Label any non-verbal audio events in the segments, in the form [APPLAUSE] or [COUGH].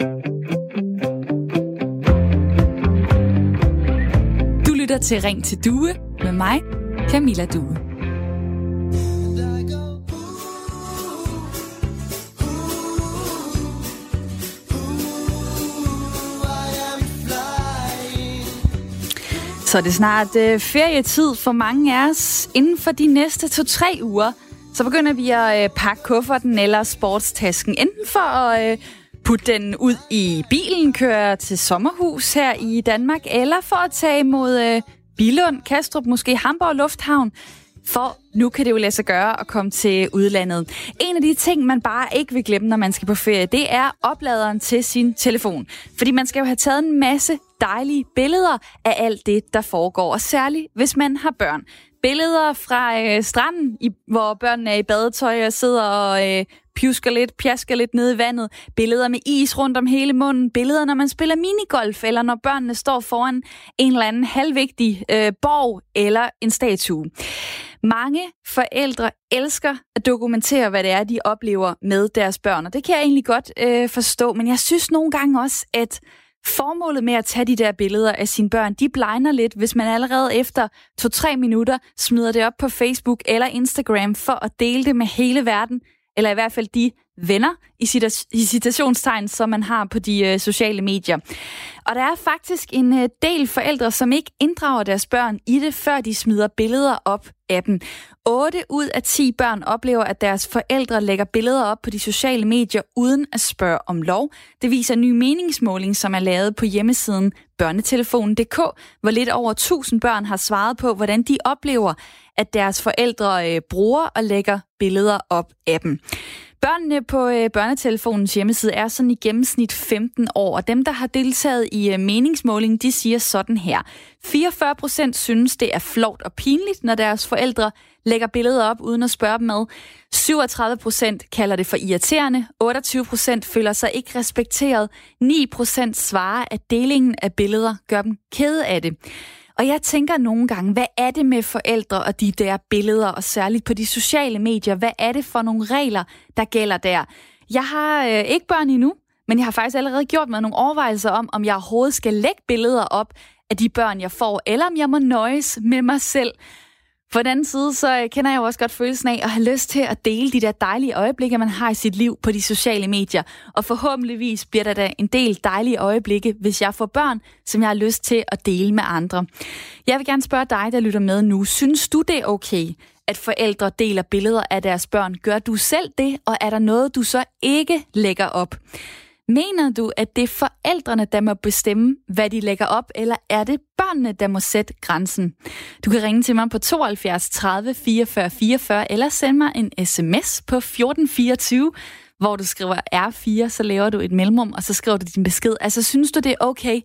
Du lytter til Ring til Due med mig, Camilla Due. Så er det snart øh, ferietid for mange af os. Inden for de næste to-tre uger, så begynder vi at øh, pakke kufferten eller sportstasken. Enten for at øh, putte den ud i bilen, køre til sommerhus her i Danmark, eller for at tage mod øh, Bilund, Kastrup, måske Hamburg Lufthavn. For nu kan det jo lade sig gøre at komme til udlandet. En af de ting, man bare ikke vil glemme, når man skal på ferie, det er opladeren til sin telefon. Fordi man skal jo have taget en masse dejlige billeder af alt det, der foregår. Og særligt, hvis man har børn. Billeder fra øh, stranden, i, hvor børnene er i badetøj og sidder og øh, pjusker lidt, pjasker lidt ned i vandet. Billeder med is rundt om hele munden. Billeder, når man spiller minigolf, eller når børnene står foran en eller anden halvvigtig øh, borg eller en statue. Mange forældre elsker at dokumentere, hvad det er, de oplever med deres børn, og det kan jeg egentlig godt øh, forstå, men jeg synes nogle gange også, at Formålet med at tage de der billeder af sine børn, de blegner lidt, hvis man allerede efter 2-3 minutter smider det op på Facebook eller Instagram for at dele det med hele verden, eller i hvert fald de venner i, citationstegn, som man har på de øh, sociale medier. Og der er faktisk en øh, del forældre, som ikke inddrager deres børn i det, før de smider billeder op appen. 8 ud af 10 børn oplever, at deres forældre lægger billeder op på de sociale medier uden at spørge om lov. Det viser en ny meningsmåling, som er lavet på hjemmesiden børnetelefonen.dk, hvor lidt over 1000 børn har svaret på, hvordan de oplever, at deres forældre øh, bruger og lægger billeder op af dem. Børnene på øh, børnetelefonens hjemmeside er sådan i gennemsnit 15 år, og dem, der har deltaget i øh, meningsmålingen, de siger sådan her. 44 procent synes, det er flot og pinligt, når deres forældre lægger billeder op uden at spørge dem med. 37 procent kalder det for irriterende. 28 procent føler sig ikke respekteret. 9 procent svarer, at delingen af billeder gør dem kede af det. Og jeg tænker nogle gange, hvad er det med forældre og de der billeder, og særligt på de sociale medier, hvad er det for nogle regler, der gælder der? Jeg har øh, ikke børn endnu, men jeg har faktisk allerede gjort mig nogle overvejelser om, om jeg overhovedet skal lægge billeder op af de børn, jeg får, eller om jeg må nøjes med mig selv. For den anden side, så øh, kender jeg jo også godt følelsen af at have lyst til at dele de der dejlige øjeblikke, man har i sit liv på de sociale medier. Og forhåbentligvis bliver der da en del dejlige øjeblikke, hvis jeg får børn, som jeg har lyst til at dele med andre. Jeg vil gerne spørge dig, der lytter med nu. Synes du, det er okay, at forældre deler billeder af deres børn? Gør du selv det, og er der noget, du så ikke lægger op? Mener du, at det er forældrene, der må bestemme, hvad de lægger op, eller er det børnene, der må sætte grænsen? Du kan ringe til mig på 72 30 44 44, eller sende mig en sms på 1424, hvor du skriver R4, så laver du et mellemrum, og så skriver du din besked. Altså, synes du, det er okay,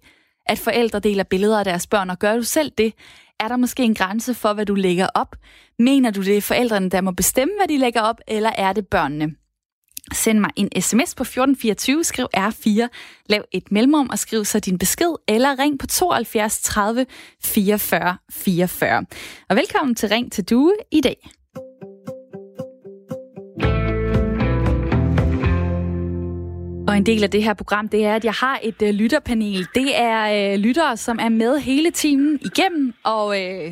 at forældre deler billeder af deres børn, og gør du selv det? Er der måske en grænse for, hvad du lægger op? Mener du, det er forældrene, der må bestemme, hvad de lægger op, eller er det børnene? Send mig en sms på 1424, skriv R4, lav et mellemrum og skriv så din besked, eller ring på 72 30 44 44. Og velkommen til Ring til Due i dag. Og en del af det her program, det er, at jeg har et øh, lytterpanel. Det er øh, lyttere, som er med hele timen igennem og øh,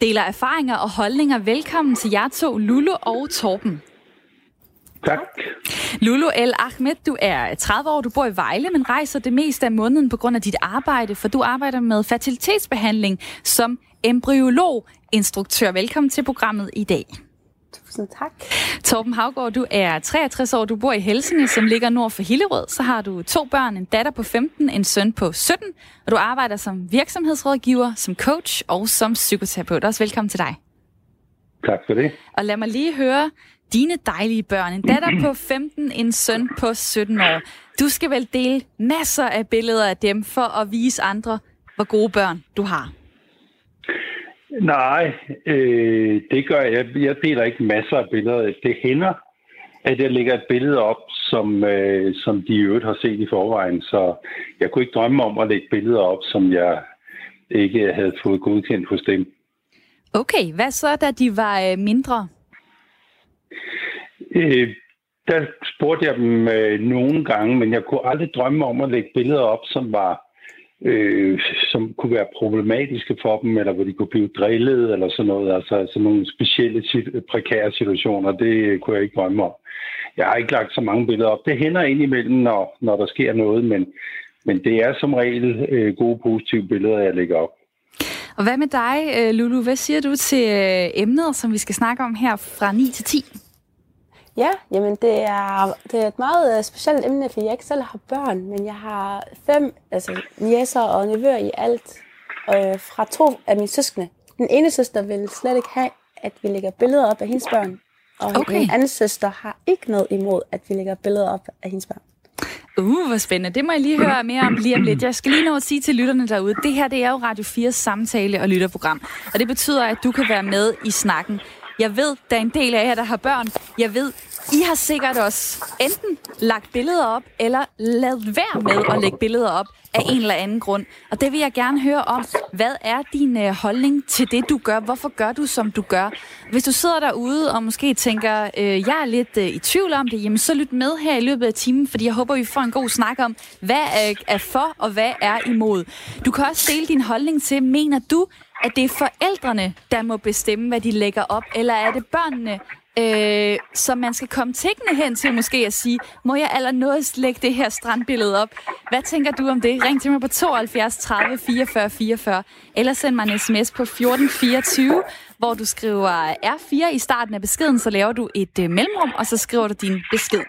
deler erfaringer og holdninger. Velkommen til jer to, Lulu og Torben. Tak. Lulu El Ahmed, du er 30 år, du bor i Vejle, men rejser det meste af måneden på grund af dit arbejde, for du arbejder med fertilitetsbehandling som embryolog-instruktør. Velkommen til programmet i dag. Tusind tak. Torben Havgård, du er 63 år, du bor i Helsinge, som ligger nord for Hillerød. Så har du to børn, en datter på 15, en søn på 17, og du arbejder som virksomhedsrådgiver, som coach og som psykoterapeut. Også velkommen til dig. Tak for det. Og lad mig lige høre, dine dejlige børn. En datter på [CLEARS THROAT] 15, en søn på 17 år. Du skal vel dele masser af billeder af dem for at vise andre, hvor gode børn du har. Nej, øh, det gør jeg. Jeg deler ikke masser af billeder. Det hænder, at jeg lægger et billede op, som, øh, som de i øvrigt har set i forvejen. Så jeg kunne ikke drømme om at lægge billeder op, som jeg ikke havde fået godkendt hos dem. Okay, hvad så, da de var øh, mindre? Øh, der spurgte jeg dem øh, nogle gange, men jeg kunne aldrig drømme om at lægge billeder op, som var øh, som kunne være problematiske for dem, eller hvor de kunne blive drillet, eller sådan noget. Altså, altså nogle specielle prekære situationer, det kunne jeg ikke drømme om. Jeg har ikke lagt så mange billeder op. Det hænder indimellem, når, når der sker noget, men, men det er som regel øh, gode, positive billeder, jeg lægger op. Og hvad med dig, øh, Lulu? Hvad siger du til øh, emnet, som vi skal snakke om her fra 9 til 10? Ja, jamen det er, det er et meget uh, specielt emne, fordi jeg ikke selv har børn, men jeg har fem altså, jæser og nevøer i alt øh, fra to af mine søskende. Den ene søster vil slet ikke have, at vi lægger billeder op af hendes børn, og okay. min anden søster har ikke noget imod, at vi lægger billeder op af hendes børn. Uh, hvor spændende. Det må jeg lige høre mere om lige om lidt. Jeg skal lige nå at sige til lytterne derude, det her det er jo Radio 4's samtale- og lytterprogram. Og det betyder, at du kan være med i snakken. Jeg ved, der er en del af jer, der har børn. Jeg ved, i har sikkert også enten lagt billeder op, eller lavet være med at lægge billeder op af en eller anden grund. Og det vil jeg gerne høre om. Hvad er din øh, holdning til det, du gør? Hvorfor gør du, som du gør? Hvis du sidder derude og måske tænker, øh, jeg er lidt øh, i tvivl om det, jamen så lyt med her i løbet af timen, fordi jeg håber, vi får en god snak om, hvad øh, er for og hvad er imod. Du kan også dele din holdning til, mener du, at det er forældrene, der må bestemme, hvad de lægger op, eller er det børnene, øh, som man skal komme tækkende hen til måske at sige, må jeg allernådigst lægge det her strandbillede op? Hvad tænker du om det? Ring til mig på 72 30 44 44, eller send mig en sms på 1424, hvor du skriver R4 i starten af beskeden, så laver du et øh, mellemrum, og så skriver du din besked.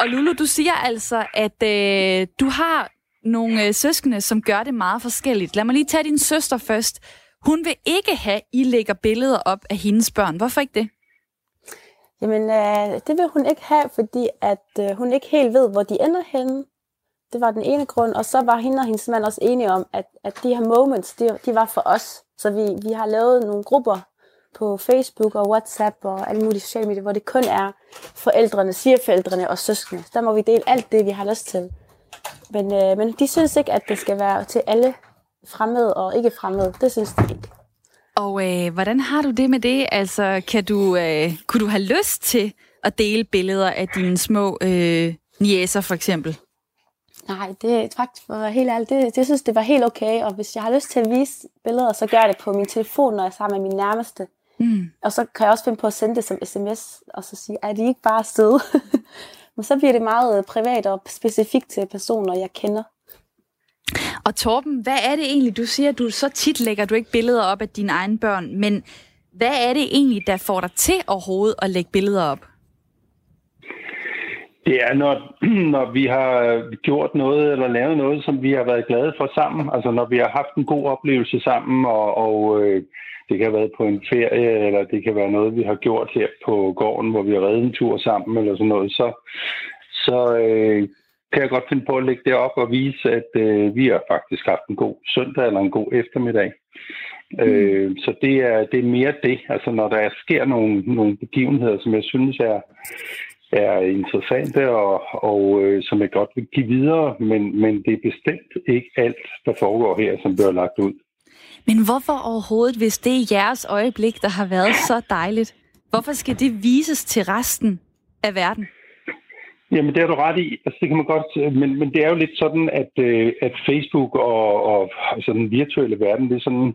Og Lulu, du siger altså, at øh, du har nogle øh, søskende, som gør det meget forskelligt. Lad mig lige tage din søster først. Hun vil ikke have, at I lægger billeder op af hendes børn. Hvorfor ikke det? Jamen, øh, det vil hun ikke have, fordi at øh, hun ikke helt ved, hvor de ender henne. Det var den ene grund, og så var hende og hendes mand også enige om, at, at de her moments, de, de var for os. Så vi, vi har lavet nogle grupper på Facebook og WhatsApp og alle mulige sociale medier, hvor det kun er forældrene, svigerforældrene og søskende. Der må vi dele alt det, vi har lyst til. Men, øh, men de synes ikke, at det skal være til alle fremmede og ikke fremmede. Det synes de ikke. Og øh, hvordan har du det med det? Altså, kan du, øh, kunne du have lyst til at dele billeder af dine små øh, niæser, for eksempel? Nej, det er faktisk for helt ærligt. Det, det synes det var helt okay, og hvis jeg har lyst til at vise billeder, så gør jeg det på min telefon, når jeg er sammen med min nærmeste. Mm. Og så kan jeg også finde på at sende det som sms, og så sige, er de ikke bare afsted? [LAUGHS] Men så bliver det meget privat og specifikt til personer, jeg kender. Og Torben, hvad er det egentlig, du siger, du så tit lægger du ikke billeder op af dine egne børn, men hvad er det egentlig, der får dig til overhovedet at lægge billeder op? Det er, når, [CLEARS THROAT] når vi har øh, gjort noget eller lavet noget, som vi har været glade for sammen. Altså når vi har haft en god oplevelse sammen, og, og øh, det kan have været på en ferie, eller det kan være noget, vi har gjort her på gården, hvor vi har reddet en tur sammen, eller sådan noget, så, så øh, kan jeg godt finde på at lægge det op og vise, at øh, vi har faktisk haft en god søndag eller en god eftermiddag. Mm. Øh, så det er, det er mere det. Altså når der sker nogle, nogle begivenheder, som jeg synes er, er interessante og, og øh, som jeg godt vil give videre, men, men det er bestemt ikke alt, der foregår her, som bliver lagt ud. Men hvorfor overhovedet, hvis det er jeres øjeblik, der har været så dejligt? Hvorfor skal det vises til resten af verden? Jamen, det har du ret i. Altså, det kan man godt, øh, men, men det er jo lidt sådan, at, øh, at Facebook og, og altså, den virtuelle verden, det er sådan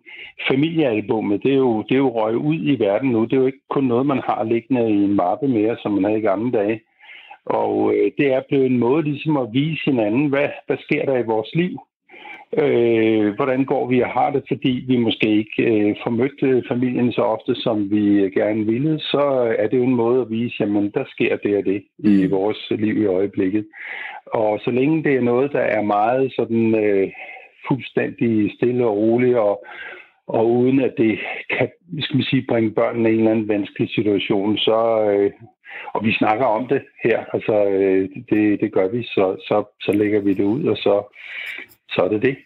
familiealbummet, det er, jo, det er jo røget ud i verden nu. Det er jo ikke kun noget, man har liggende i en mappe mere, som man havde i gamle dage. Og øh, det er blevet en måde ligesom at vise hinanden, hvad, hvad sker der i vores liv? Øh, hvordan går vi og har det, fordi vi måske ikke øh, får mødt øh, familien så ofte, som vi gerne ville, så er det jo en måde at vise, jamen der sker det og det i mm. vores liv i øjeblikket. Og så længe det er noget, der er meget sådan øh, fuldstændig stille og roligt, og, og uden at det kan skal man sige, bringe børnene i en eller anden vanskelig situation, så, øh, og vi snakker om det her, altså øh, det, det gør vi, så, så, så lægger vi det ud, og så så er det det.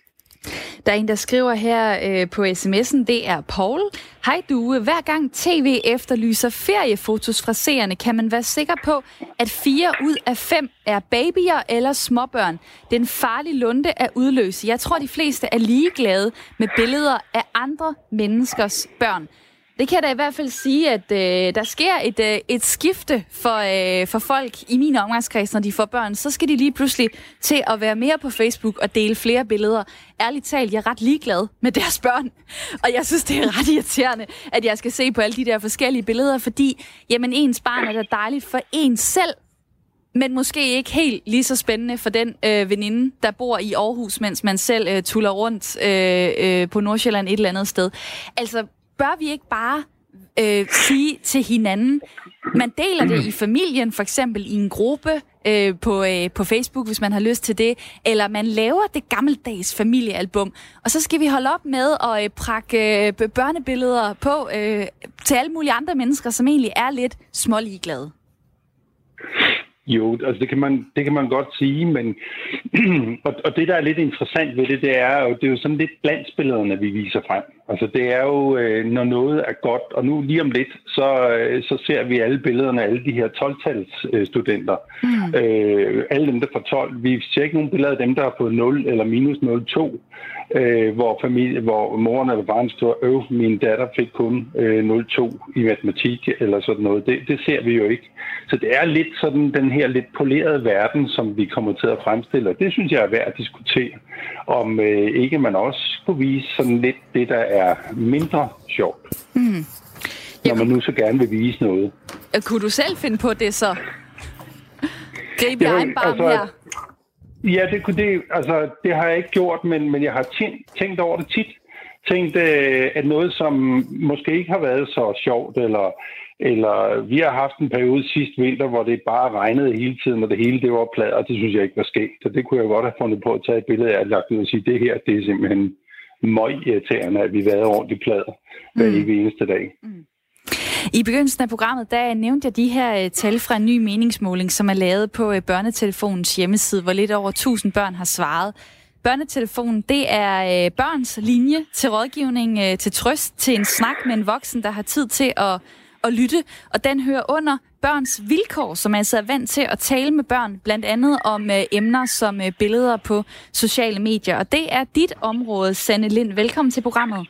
Der er en, der skriver her øh, på sms'en, det er Paul. Hej du, hver gang tv efterlyser feriefotos fra seerne, kan man være sikker på, at fire ud af fem er babyer eller småbørn. Den farlige lunde er udløse. Jeg tror, de fleste er ligeglade med billeder af andre menneskers børn. Det kan jeg da i hvert fald sige, at øh, der sker et, øh, et skifte for, øh, for folk i min omgangskreds, når de får børn. Så skal de lige pludselig til at være mere på Facebook og dele flere billeder. Ærligt talt, jeg er ret ligeglad med deres børn. Og jeg synes, det er ret irriterende, at jeg skal se på alle de der forskellige billeder, fordi jamen, ens barn er da dejligt for en selv. Men måske ikke helt lige så spændende for den øh, veninde, der bor i Aarhus, mens man selv øh, tuller rundt øh, øh, på Nordsjælland et eller andet sted. Altså, bør vi ikke bare øh, sige til hinanden, man deler det i familien, for eksempel i en gruppe øh, på, øh, på Facebook, hvis man har lyst til det, eller man laver det gammeldags familiealbum, og så skal vi holde op med at øh, prakke øh, børnebilleder på øh, til alle mulige andre mennesker, som egentlig er lidt småligeglade. Jo, altså det kan man, det kan man godt sige, men [CLEARS THROAT] og, og det, der er lidt interessant ved det, det er jo, det er jo sådan lidt glansbillederne, vi viser frem. Altså det er jo, øh, når noget er godt, og nu lige om lidt, så, øh, så ser vi alle billederne af alle de her 12-tals øh, studenter. Mm. Øh, alle dem, der får 12. Vi ser ikke nogen billeder af dem, der har fået 0 eller minus 0,2 øh, hvor, familie, hvor moren eller barnet står, øv, min datter fik kun øh, 0,2 i matematik eller sådan noget. Det, det ser vi jo ikke. Så det er lidt sådan den her lidt polerede verden, som vi kommer til at fremstille, og det synes jeg er værd at diskutere. Om øh, ikke man også kunne vise sådan lidt det, der er mindre sjovt. Mm. Når man nu så gerne vil vise noget. Kunne du selv finde på det så? Grib jeg egen barm altså, her? Ja, det, kunne det, altså, det har jeg ikke gjort, men, men jeg har tænkt, tænkt over det tit. Tænkt, øh, at noget, som måske ikke har været så sjovt, eller, eller vi har haft en periode sidste vinter, hvor det bare regnede hele tiden, og det hele det var plader, det synes jeg ikke var sket. Så det kunne jeg godt have fundet på at tage et billede af, lagt ud og sige, det her, det er simpelthen møg irriterende, at vi været ordentligt plader hver mm. eneste dag. Mm. I begyndelsen af programmet, der nævnte jeg de her øh, tal fra en ny meningsmåling, som er lavet på øh, Børnetelefonens hjemmeside, hvor lidt over 1000 børn har svaret. Børnetelefonen, det er øh, børns linje til rådgivning, øh, til trøst, til en snak med en voksen, der har tid til at, at lytte. Og den hører under børns vilkår, som altså er vant til at tale med børn, blandt andet om emner som billeder på sociale medier. Og det er dit område, Sanne Lind. Velkommen til programmet.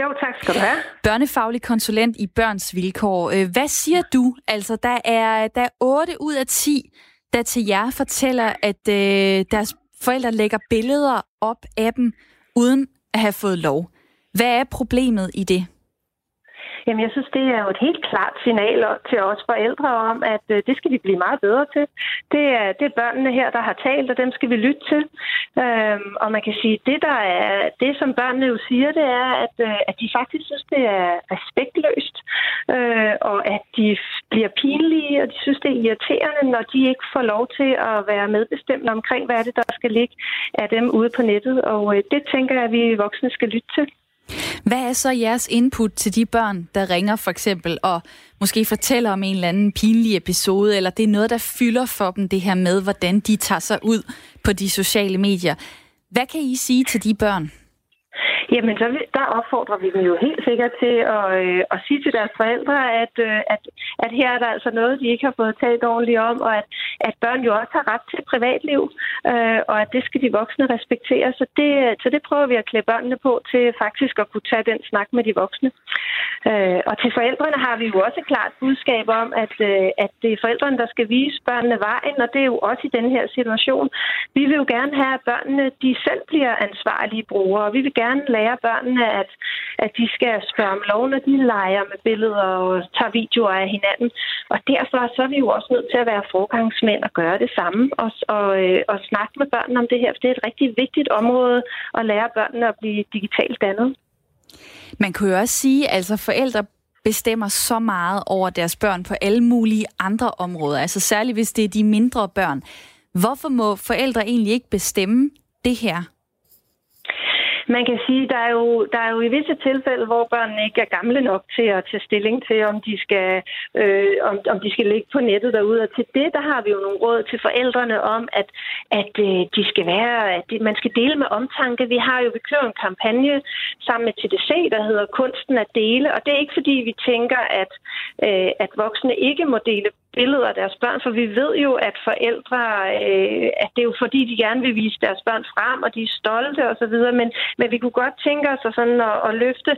Jo, tak skal du have. Børnefaglig konsulent i Børns Vilkår. Øh, hvad siger du? Altså, der er, der er 8 ud af 10, der til jer fortæller, at øh, deres forældre lægger billeder op af dem, uden at have fået lov. Hvad er problemet i det? Jamen, jeg synes, det er jo et helt klart signal til os forældre om, at øh, det skal vi blive meget bedre til. Det er, det er børnene her, der har talt, og dem skal vi lytte til. Øhm, og man kan sige, det der er, det som børnene jo siger, det er, at, øh, at de faktisk synes, det er respektløst, øh, og at de bliver pinlige, og de synes, det er irriterende, når de ikke får lov til at være medbestemmende omkring, hvad er det, der skal ligge af dem ude på nettet. Og øh, det tænker jeg, at vi voksne skal lytte til. Hvad er så jeres input til de børn, der ringer for eksempel og måske fortæller om en eller anden pinlig episode, eller det er noget, der fylder for dem det her med, hvordan de tager sig ud på de sociale medier. Hvad kan I sige til de børn? Jamen, så, der opfordrer vi dem jo helt sikkert til at, øh, at sige til deres forældre, at, øh, at, at her er der altså noget, de ikke har fået talt ordentligt om, og at, at børn jo også har ret til privatliv, øh, og at det skal de voksne respektere. Så det, så det prøver vi at klæde børnene på til faktisk at kunne tage den snak med de voksne. Øh, og til forældrene har vi jo også et klart budskab om, at, øh, at det er forældrene, der skal vise børnene vejen, og det er jo også i den her situation. Vi vil jo gerne have, at børnene de selv bliver ansvarlige brugere, og vi vil gerne lære børnene, at, at de skal spørge om lov, når de leger med billeder og tager videoer af hinanden. Og derfor så er vi jo også nødt til at være forgangsmænd og gøre det samme og, og, øh, og snakke med børnene om det her, for det er et rigtig vigtigt område at lære børnene at blive digitalt dannet. Man kunne jo også sige, altså forældre bestemmer så meget over deres børn på alle mulige andre områder, altså særligt hvis det er de mindre børn. Hvorfor må forældre egentlig ikke bestemme det her? Man kan sige, der er jo der er jo i visse tilfælde, hvor børnene ikke er gamle nok til at tage stilling til, om de skal, øh, om, om de skal ligge på nettet derude. Og til det, der har vi jo nogle råd til forældrene om, at, at øh, de skal være, at man skal dele med omtanke. Vi har jo, vi kører en kampagne sammen med TDC, der hedder Kunsten at dele. Og det er ikke fordi, vi tænker, at, øh, at voksne ikke må dele billeder af deres børn, for vi ved jo, at forældre, øh, at det er jo fordi, de gerne vil vise deres børn frem, og de er stolte osv., men, men vi kunne godt tænke os at, sådan at, at løfte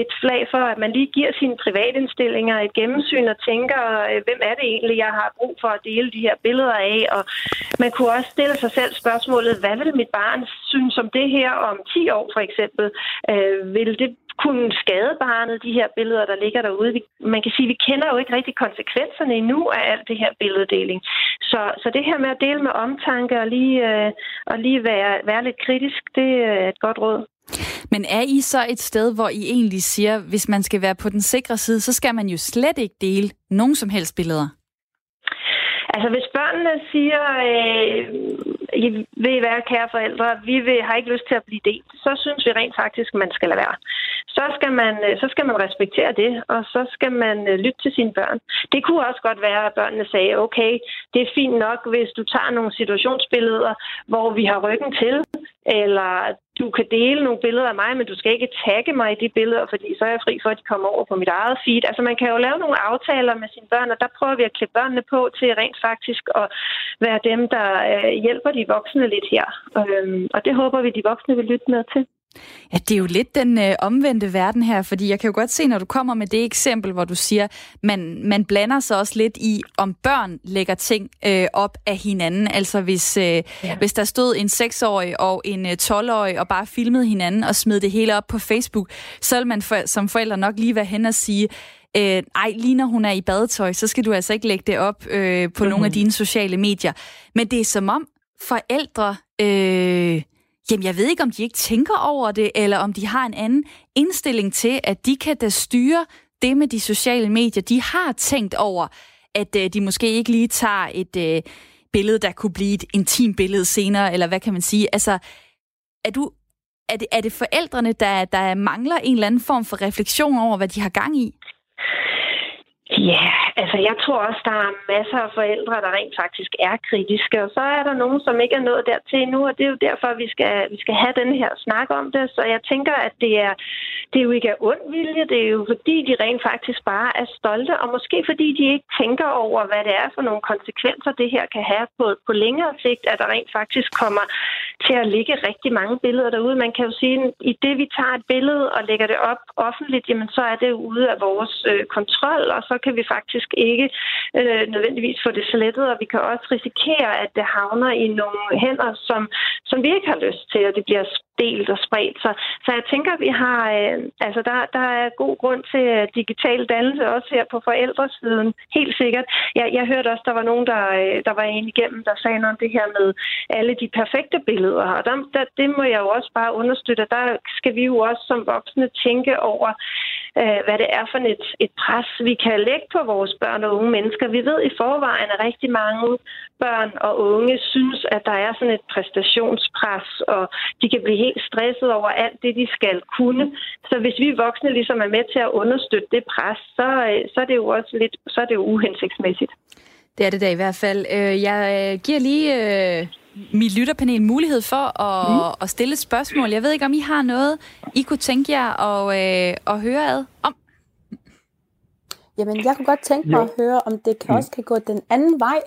et flag for, at man lige giver sine privatindstillinger et gennemsyn og tænker, øh, hvem er det egentlig, jeg har brug for at dele de her billeder af, og man kunne også stille sig selv spørgsmålet, hvad vil mit barn synes om det her om 10 år for eksempel? Øh, vil det kunne skade barnet, de her billeder, der ligger derude. Vi, man kan sige, at vi kender jo ikke rigtig konsekvenserne endnu af alt det her billeddeling. Så, så det her med at dele med omtanke og lige, øh, og lige være, være lidt kritisk, det er et godt råd. Men er I så et sted, hvor I egentlig siger, hvis man skal være på den sikre side, så skal man jo slet ikke dele nogen som helst billeder? Altså hvis børnene siger, øh, i vil være kære forældre, vi vil, har ikke lyst til at blive delt, så synes vi rent faktisk, man skal lade være. Så skal man, øh, så skal man respektere det, og så skal man øh, lytte til sine børn. Det kunne også godt være, at børnene sagde, okay, det er fint nok, hvis du tager nogle situationsbilleder, hvor vi har ryggen til, eller du kan dele nogle billeder af mig, men du skal ikke tagge mig i de billeder, fordi så er jeg fri for, at de kommer over på mit eget feed. Altså man kan jo lave nogle aftaler med sine børn, og der prøver vi at klippe børnene på til rent faktisk at være dem, der øh, hjælper de voksne lidt her. Øhm, og det håber vi, de voksne vil lytte med til. Ja, det er jo lidt den øh, omvendte verden her, fordi jeg kan jo godt se, når du kommer med det eksempel, hvor du siger, man, man blander sig også lidt i, om børn lægger ting øh, op af hinanden. Altså hvis, øh, ja. hvis der stod en 6-årig og en øh, 12-årig og bare filmede hinanden og smed det hele op på Facebook, så vil man for, som forældre nok lige være hen og sige, øh, ej, lige når hun er i badetøj, så skal du altså ikke lægge det op øh, på mm-hmm. nogle af dine sociale medier. Men det er som om forældre... Øh, Jamen, jeg ved ikke, om de ikke tænker over det, eller om de har en anden indstilling til, at de kan da styre det med de sociale medier. De har tænkt over, at øh, de måske ikke lige tager et øh, billede, der kunne blive et intimt billede senere, eller hvad kan man sige? Altså, er du... Er det, er det forældrene, der, der mangler en eller anden form for refleksion over, hvad de har gang i? Ja, altså jeg tror også, der er masser af forældre, der rent faktisk er kritiske, og så er der nogen, som ikke er nået dertil endnu, og det er jo derfor, vi skal, vi skal have den her snak om det. Så jeg tænker, at det er, det er jo ikke af ond vilje, det er jo fordi, de rent faktisk bare er stolte, og måske fordi de ikke tænker over, hvad det er for nogle konsekvenser, det her kan have på, på længere sigt, at der rent faktisk kommer til at ligge rigtig mange billeder derude. Man kan jo sige, at i det vi tager et billede og lægger det op offentligt, jamen så er det ude af vores øh, kontrol, og så kan vi faktisk ikke øh, nødvendigvis få det slettet, og vi kan også risikere, at det havner i nogle hænder, som, som vi ikke har lyst til, og det bliver delt og spredt. Så, så jeg tænker, at vi har, øh, altså der, der er god grund til øh, digital dannelse også her på forældresiden. Helt sikkert. Jeg, jeg hørte også, der var nogen, der, øh, der var en igennem, der sagde noget om det her med alle de perfekte billeder. Og der, der, det må jeg jo også bare understøtte. Der skal vi jo også som voksne tænke over, øh, hvad det er for et, et pres, vi kan lægge på vores børn og unge mennesker. Vi ved i forvejen, at rigtig mange børn og unge synes, at der er sådan et præstationspres, og de kan blive helt stresset over alt det, de skal kunne. Så hvis vi voksne ligesom er med til at understøtte det pres, så, øh, så er det jo også lidt så er det jo uhensigtsmæssigt. Det er det da i hvert fald. Øh, jeg øh, giver lige mit lytterpanel mulighed for at, mm. at stille et spørgsmål. Jeg ved ikke, om I har noget, I kunne tænke jer at, at høre ad om. Jamen, jeg kunne godt tænke mig jo. at høre, om det kan mm. også kan gå den anden vej.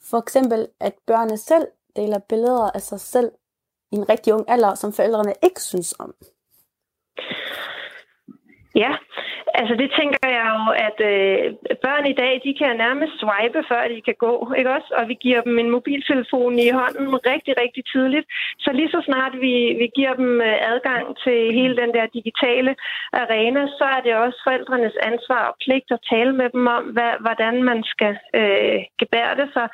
For eksempel, at børnene selv deler billeder af sig selv i en rigtig ung alder, som forældrene ikke synes om. Ja, altså det tænker jeg jo, at øh, børn i dag, de kan nærmest swipe, før de kan gå, ikke også? Og vi giver dem en mobiltelefon i hånden rigtig, rigtig tidligt. Så lige så snart vi, vi giver dem øh, adgang til hele den der digitale arena, så er det også forældrenes ansvar og pligt at tale med dem om, hvad, hvordan man skal øh, gebærde sig,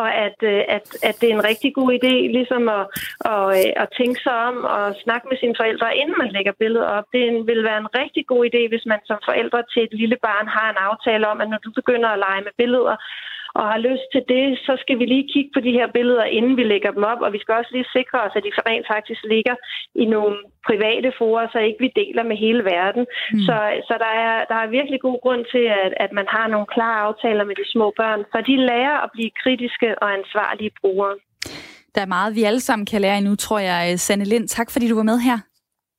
og at, øh, at, at det er en rigtig god idé ligesom at, og, øh, at tænke sig om og snakke med sine forældre, inden man lægger billedet op. Det vil være en rigtig god idé, hvis man som forældre til et lille barn har en aftale om, at når du begynder at lege med billeder, og har lyst til det, så skal vi lige kigge på de her billeder, inden vi lægger dem op, og vi skal også lige sikre os, at de rent faktisk ligger i nogle private forer, så ikke vi deler med hele verden. Mm. Så, så der, er, der er virkelig god grund til, at, at man har nogle klare aftaler med de små børn, for de lærer at blive kritiske og ansvarlige brugere. Der er meget, vi alle sammen kan lære endnu, tror jeg. Sanne Lind, tak fordi du var med her.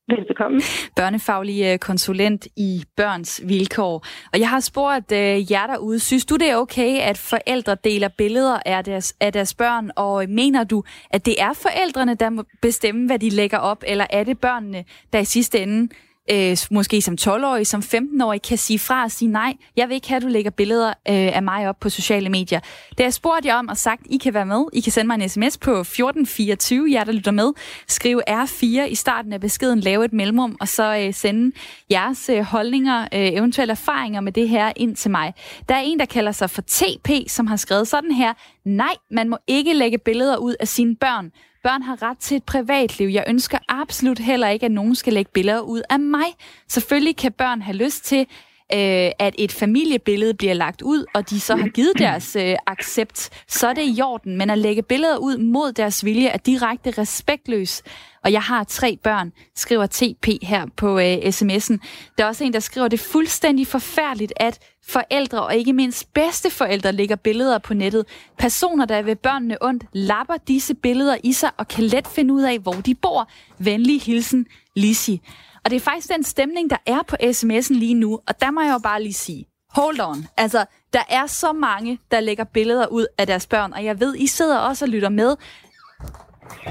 Velbekomme. Børnefaglig øh, konsulent i Børns Vilkår. Og jeg har spurgt øh, jer derude, synes du det er okay, at forældre deler billeder af deres, af deres børn, og øh, mener du, at det er forældrene, der må bestemme, hvad de lægger op, eller er det børnene, der i sidste ende øh, måske som 12-årig, som 15-årig, kan sige fra og sige nej, jeg vil ikke have, at du lægger billeder øh, af mig op på sociale medier. Det har jeg spurgt jer om og sagt, I kan være med. I kan sende mig en sms på 1424, jer der lytter med. Skriv R4 i starten af beskeden, lave et mellemrum, og så øh, sende jeres øh, holdninger, øh, eventuelle erfaringer med det her ind til mig. Der er en, der kalder sig for TP, som har skrevet sådan her. Nej, man må ikke lægge billeder ud af sine børn. Børn har ret til et privatliv. Jeg ønsker absolut heller ikke, at nogen skal lægge billeder ud af mig. Selvfølgelig kan børn have lyst til, øh, at et familiebillede bliver lagt ud, og de så har givet deres øh, accept, så er det i orden. Men at lægge billeder ud mod deres vilje er direkte respektløs. Og jeg har tre børn, skriver TP her på øh, sms'en. Der er også en, der skriver, det er fuldstændig forfærdeligt, at forældre og ikke mindst bedsteforældre lægger billeder på nettet. Personer, der vil børnene ondt, lapper disse billeder i sig og kan let finde ud af, hvor de bor. Venlig hilsen, Lisi. Og det er faktisk den stemning, der er på sms'en lige nu. Og der må jeg jo bare lige sige, hold on. Altså, der er så mange, der lægger billeder ud af deres børn, og jeg ved, I sidder også og lytter med.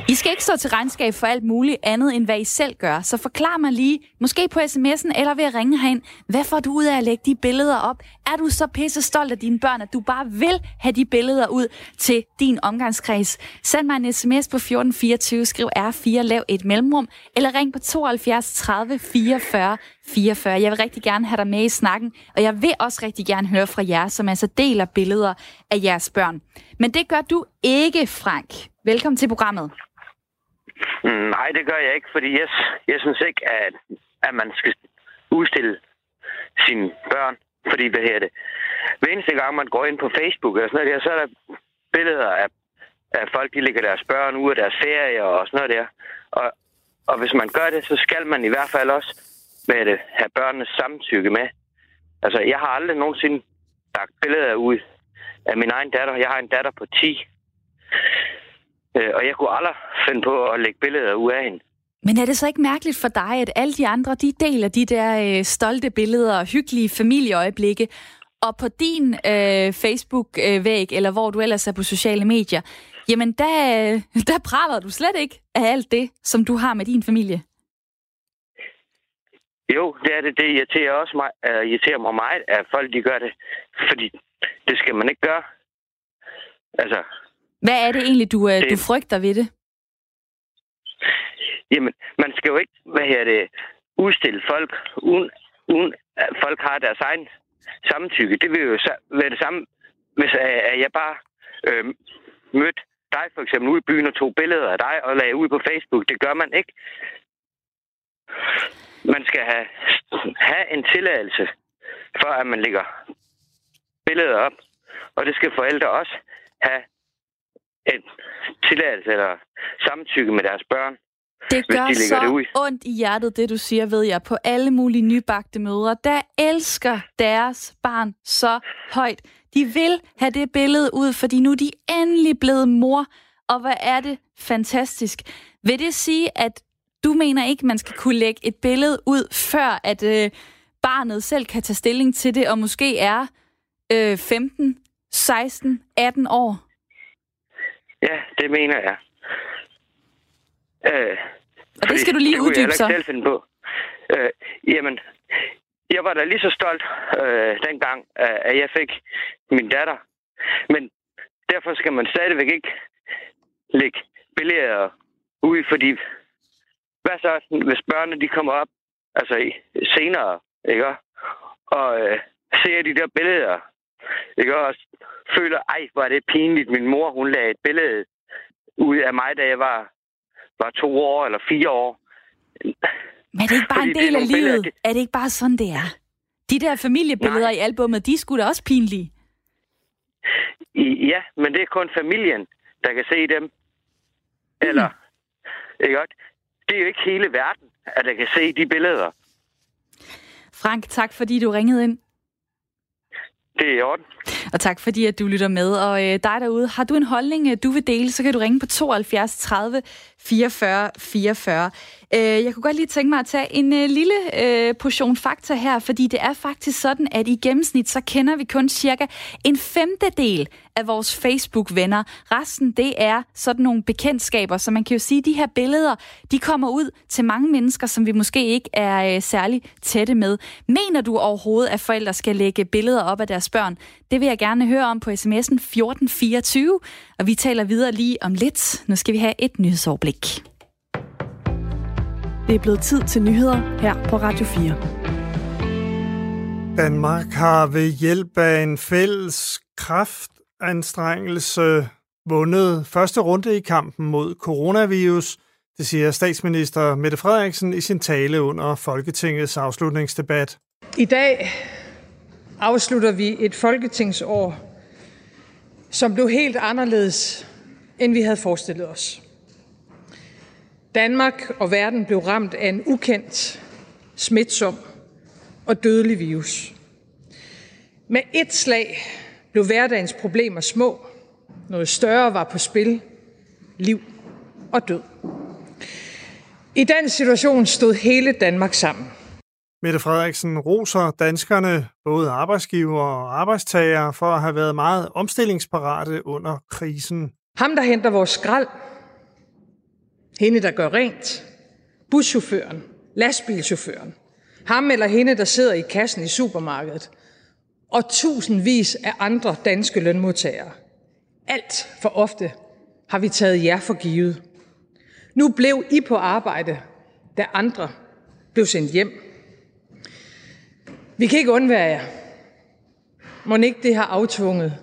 I skal ikke stå til regnskab for alt muligt andet, end hvad I selv gør. Så forklar mig lige, måske på sms'en eller ved at ringe herind, hvad får du ud af at lægge de billeder op? Er du så pisse stolt af dine børn, at du bare vil have de billeder ud til din omgangskreds? Send mig en sms på 1424, skriv R4, lav et mellemrum, eller ring på 72 30 44 44. Jeg vil rigtig gerne have dig med i snakken, og jeg vil også rigtig gerne høre fra jer, som altså deler billeder af jeres børn. Men det gør du ikke, Frank. Velkommen til programmet. Mm, nej, det gør jeg ikke, fordi jeg, jeg synes ikke, at, at man skal udstille sine børn. Fordi, hvad her det? Hver eneste gang, man går ind på Facebook og sådan noget der, så er der billeder af, af folk, de lægger deres børn ud af deres ferie og sådan noget der. Og, og hvis man gør det, så skal man i hvert fald også med det, have børnenes samtykke med. Altså, jeg har aldrig nogensinde lagt billeder ud af min egen datter. Jeg har en datter på 10. Øh, og jeg kunne aldrig finde på at lægge billeder ud af hende. Men er det så ikke mærkeligt for dig, at alle de andre, de deler de der øh, stolte billeder og hyggelige familieøjeblikke, og på din øh, Facebook-væg, eller hvor du ellers er på sociale medier, jamen der, øh, [LAUGHS] der praler du slet ikke af alt det, som du har med din familie. Jo, det er det. Det irriterer, også mig, uh, irriterer mig meget, at folk de gør det. Fordi det skal man ikke gøre. Altså, hvad er det egentlig, du, det... du frygter ved det? Jamen, man skal jo ikke, hvad her det, udstille folk, uden, uden at folk har deres egen samtykke. Det vil jo være det samme, hvis at jeg bare øh, mødte dig for eksempel ude i byen og tog billeder af dig og lagde ud på Facebook. Det gør man ikke. Man skal have, have en tilladelse for, at man lægger billeder op. Og det skal forældre også have en tilladelse eller samtykke med deres børn. Det gør de så det ud. ondt i hjertet, det du siger, ved jeg, på alle mulige nybagte mødre, der elsker deres barn så højt. De vil have det billede ud, fordi nu er de endelig blevet mor. Og hvad er det fantastisk. Vil det sige, at du mener ikke, man skal kunne lægge et billede ud, før at øh, barnet selv kan tage stilling til det, og måske er øh, 15, 16, 18 år? Ja, det mener jeg. Øh, og det skal du lige uddybe så. Selv finde på. Øh, jamen, jeg var da lige så stolt øh, dengang, øh, at jeg fik min datter. Men derfor skal man stadigvæk ikke lægge billeder ud, fordi hvad så, hvis børnene de kommer op altså senere, ikke? Og øh, ser de der billeder, ikke? Og føler, ej, hvor er det pinligt. Min mor, hun lagde et billede ud af mig, da jeg var, var to år eller fire år. Men er det ikke bare Fordi en del af livet? Billeder, Er det ikke bare sådan, det er? De der familiebilleder Nej. i albummet, de skulle da også pinlige. Ja, men det er kun familien, der kan se dem. Eller, mm. ikke godt? Det er jo ikke hele verden, at der kan se de billeder. Frank, tak fordi du ringede ind. Det er i orden. Og tak fordi, at du lytter med. Og øh, dig derude, har du en holdning, øh, du vil dele, så kan du ringe på 72 30 44 44. Øh, jeg kunne godt lige tænke mig at tage en øh, lille øh, portion fakta her, fordi det er faktisk sådan, at i gennemsnit, så kender vi kun cirka en femtedel af vores Facebook-venner. Resten, det er sådan nogle bekendtskaber, så man kan jo sige, at de her billeder, de kommer ud til mange mennesker, som vi måske ikke er øh, særlig tætte med. Mener du overhovedet, at forældre skal lægge billeder op af deres børn? Det vil jeg gerne høre om på sms'en 1424, og vi taler videre lige om lidt. Nu skal vi have et nyhedsoverblik. Det er blevet tid til nyheder her på Radio 4. Danmark har ved hjælp af en fælles kraftanstrengelse vundet første runde i kampen mod coronavirus. Det siger statsminister Mette Frederiksen i sin tale under Folketingets afslutningsdebat. I dag afslutter vi et folketingsår, som blev helt anderledes, end vi havde forestillet os. Danmark og verden blev ramt af en ukendt, smitsom og dødelig virus. Med et slag blev hverdagens problemer små. Noget større var på spil. Liv og død. I den situation stod hele Danmark sammen. Mette Frederiksen roser danskerne, både arbejdsgiver og arbejdstagere, for at have været meget omstillingsparate under krisen. Ham, der henter vores skrald, hende, der gør rent, buschaufføren, lastbilchaufføren, ham eller hende, der sidder i kassen i supermarkedet, og tusindvis af andre danske lønmodtagere. Alt for ofte har vi taget jer for givet. Nu blev I på arbejde, da andre blev sendt hjem. Vi kan ikke undvære jer. Må ikke det har aftvunget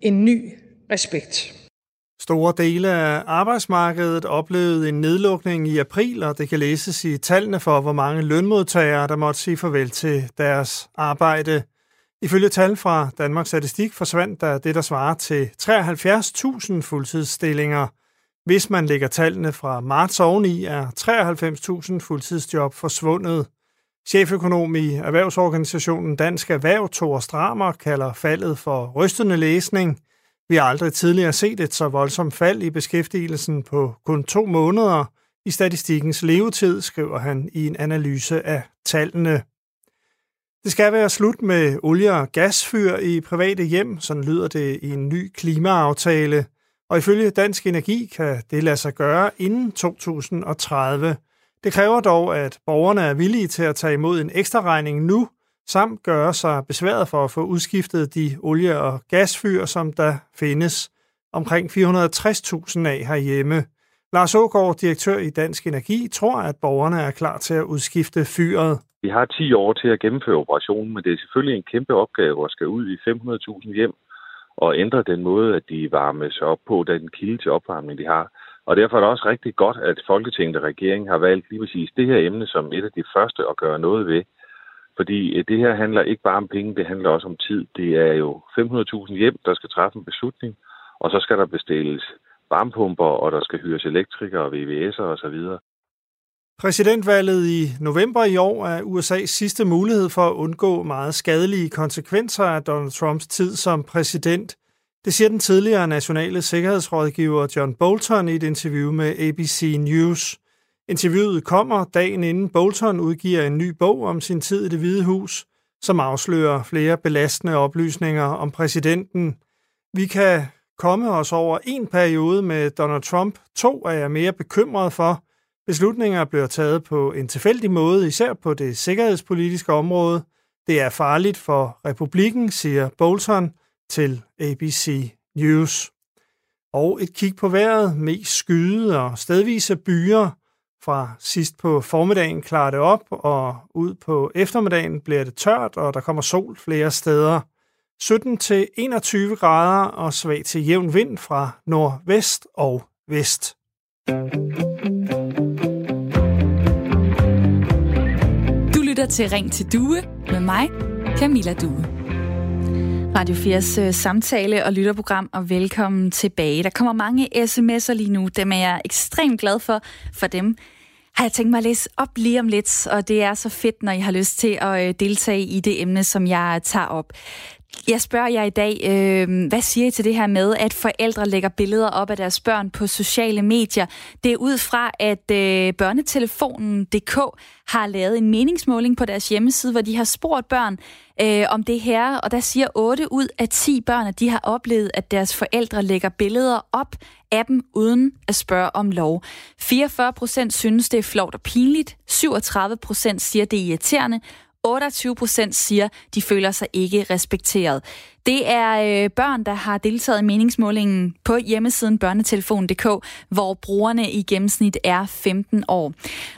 en ny respekt. Store dele af arbejdsmarkedet oplevede en nedlukning i april, og det kan læses i tallene for, hvor mange lønmodtagere, der måtte sige farvel til deres arbejde. Ifølge tal fra Danmarks Statistik forsvandt der det, der svarer til 73.000 fuldtidsstillinger. Hvis man lægger tallene fra marts oveni, er 93.000 fuldtidsjob forsvundet. Cheføkonom i erhvervsorganisationen Dansk Erhverv, Thor Stramer, kalder faldet for rystende læsning – vi har aldrig tidligere set et så voldsomt fald i beskæftigelsen på kun to måneder i statistikkens levetid, skriver han i en analyse af tallene. Det skal være slut med olie- og gasfyr i private hjem, sådan lyder det i en ny klimaaftale. Og ifølge Dansk Energi kan det lade sig gøre inden 2030. Det kræver dog, at borgerne er villige til at tage imod en ekstra regning nu, samt gøre sig besværet for at få udskiftet de olie- og gasfyr, som der findes omkring 460.000 af herhjemme. Lars Ågaard, direktør i Dansk Energi, tror, at borgerne er klar til at udskifte fyret. Vi har 10 år til at gennemføre operationen, men det er selvfølgelig en kæmpe opgave at skal ud i 500.000 hjem og ændre den måde, at de varmes op på, den kilde til opvarmning, de har. Og derfor er det også rigtig godt, at Folketinget og regeringen har valgt lige præcis det her emne som et af de første at gøre noget ved, fordi øh, det her handler ikke bare om penge, det handler også om tid. Det er jo 500.000 hjem, der skal træffe en beslutning, og så skal der bestilles varmepumper, og der skal hyres elektrikere, VVS'er osv. Præsidentvalget i november i år er USA's sidste mulighed for at undgå meget skadelige konsekvenser af Donald Trumps tid som præsident. Det siger den tidligere nationale sikkerhedsrådgiver John Bolton i et interview med ABC News. Interviewet kommer dagen inden Bolton udgiver en ny bog om sin tid i det hvide hus, som afslører flere belastende oplysninger om præsidenten. Vi kan komme os over en periode med Donald Trump. To er jeg mere bekymret for. Beslutninger bliver taget på en tilfældig måde, især på det sikkerhedspolitiske område. Det er farligt for republikken, siger Bolton til ABC News. Og et kig på vejret, mest skyde og stedvise byer, fra sidst på formiddagen klarer det op, og ud på eftermiddagen bliver det tørt, og der kommer sol flere steder. 17-21 grader og svag til jævn vind fra nordvest og vest. Du lytter til Ring til Due med mig, Camilla Due. Radio 4's uh, samtale- og lytterprogram, og velkommen tilbage. Der kommer mange sms'er lige nu, dem er jeg ekstremt glad for, for dem har jeg tænkt mig at læse op lige om lidt, og det er så fedt, når I har lyst til at øh, deltage i det emne, som jeg tager op. Jeg spørger jer i dag, øh, hvad siger I til det her med, at forældre lægger billeder op af deres børn på sociale medier? Det er ud fra, at øh, børnetelefonen.dk har lavet en meningsmåling på deres hjemmeside, hvor de har spurgt børn øh, om det her, og der siger 8 ud af 10 børn, at de har oplevet, at deres forældre lægger billeder op af dem uden at spørge om lov. 44 procent synes, det er flot og pinligt. 37 procent siger, det er irriterende. 28 procent siger, de føler sig ikke respekteret. Det er øh, børn, der har deltaget i meningsmålingen på hjemmesiden børnetelefon.dk, hvor brugerne i gennemsnit er 15 år.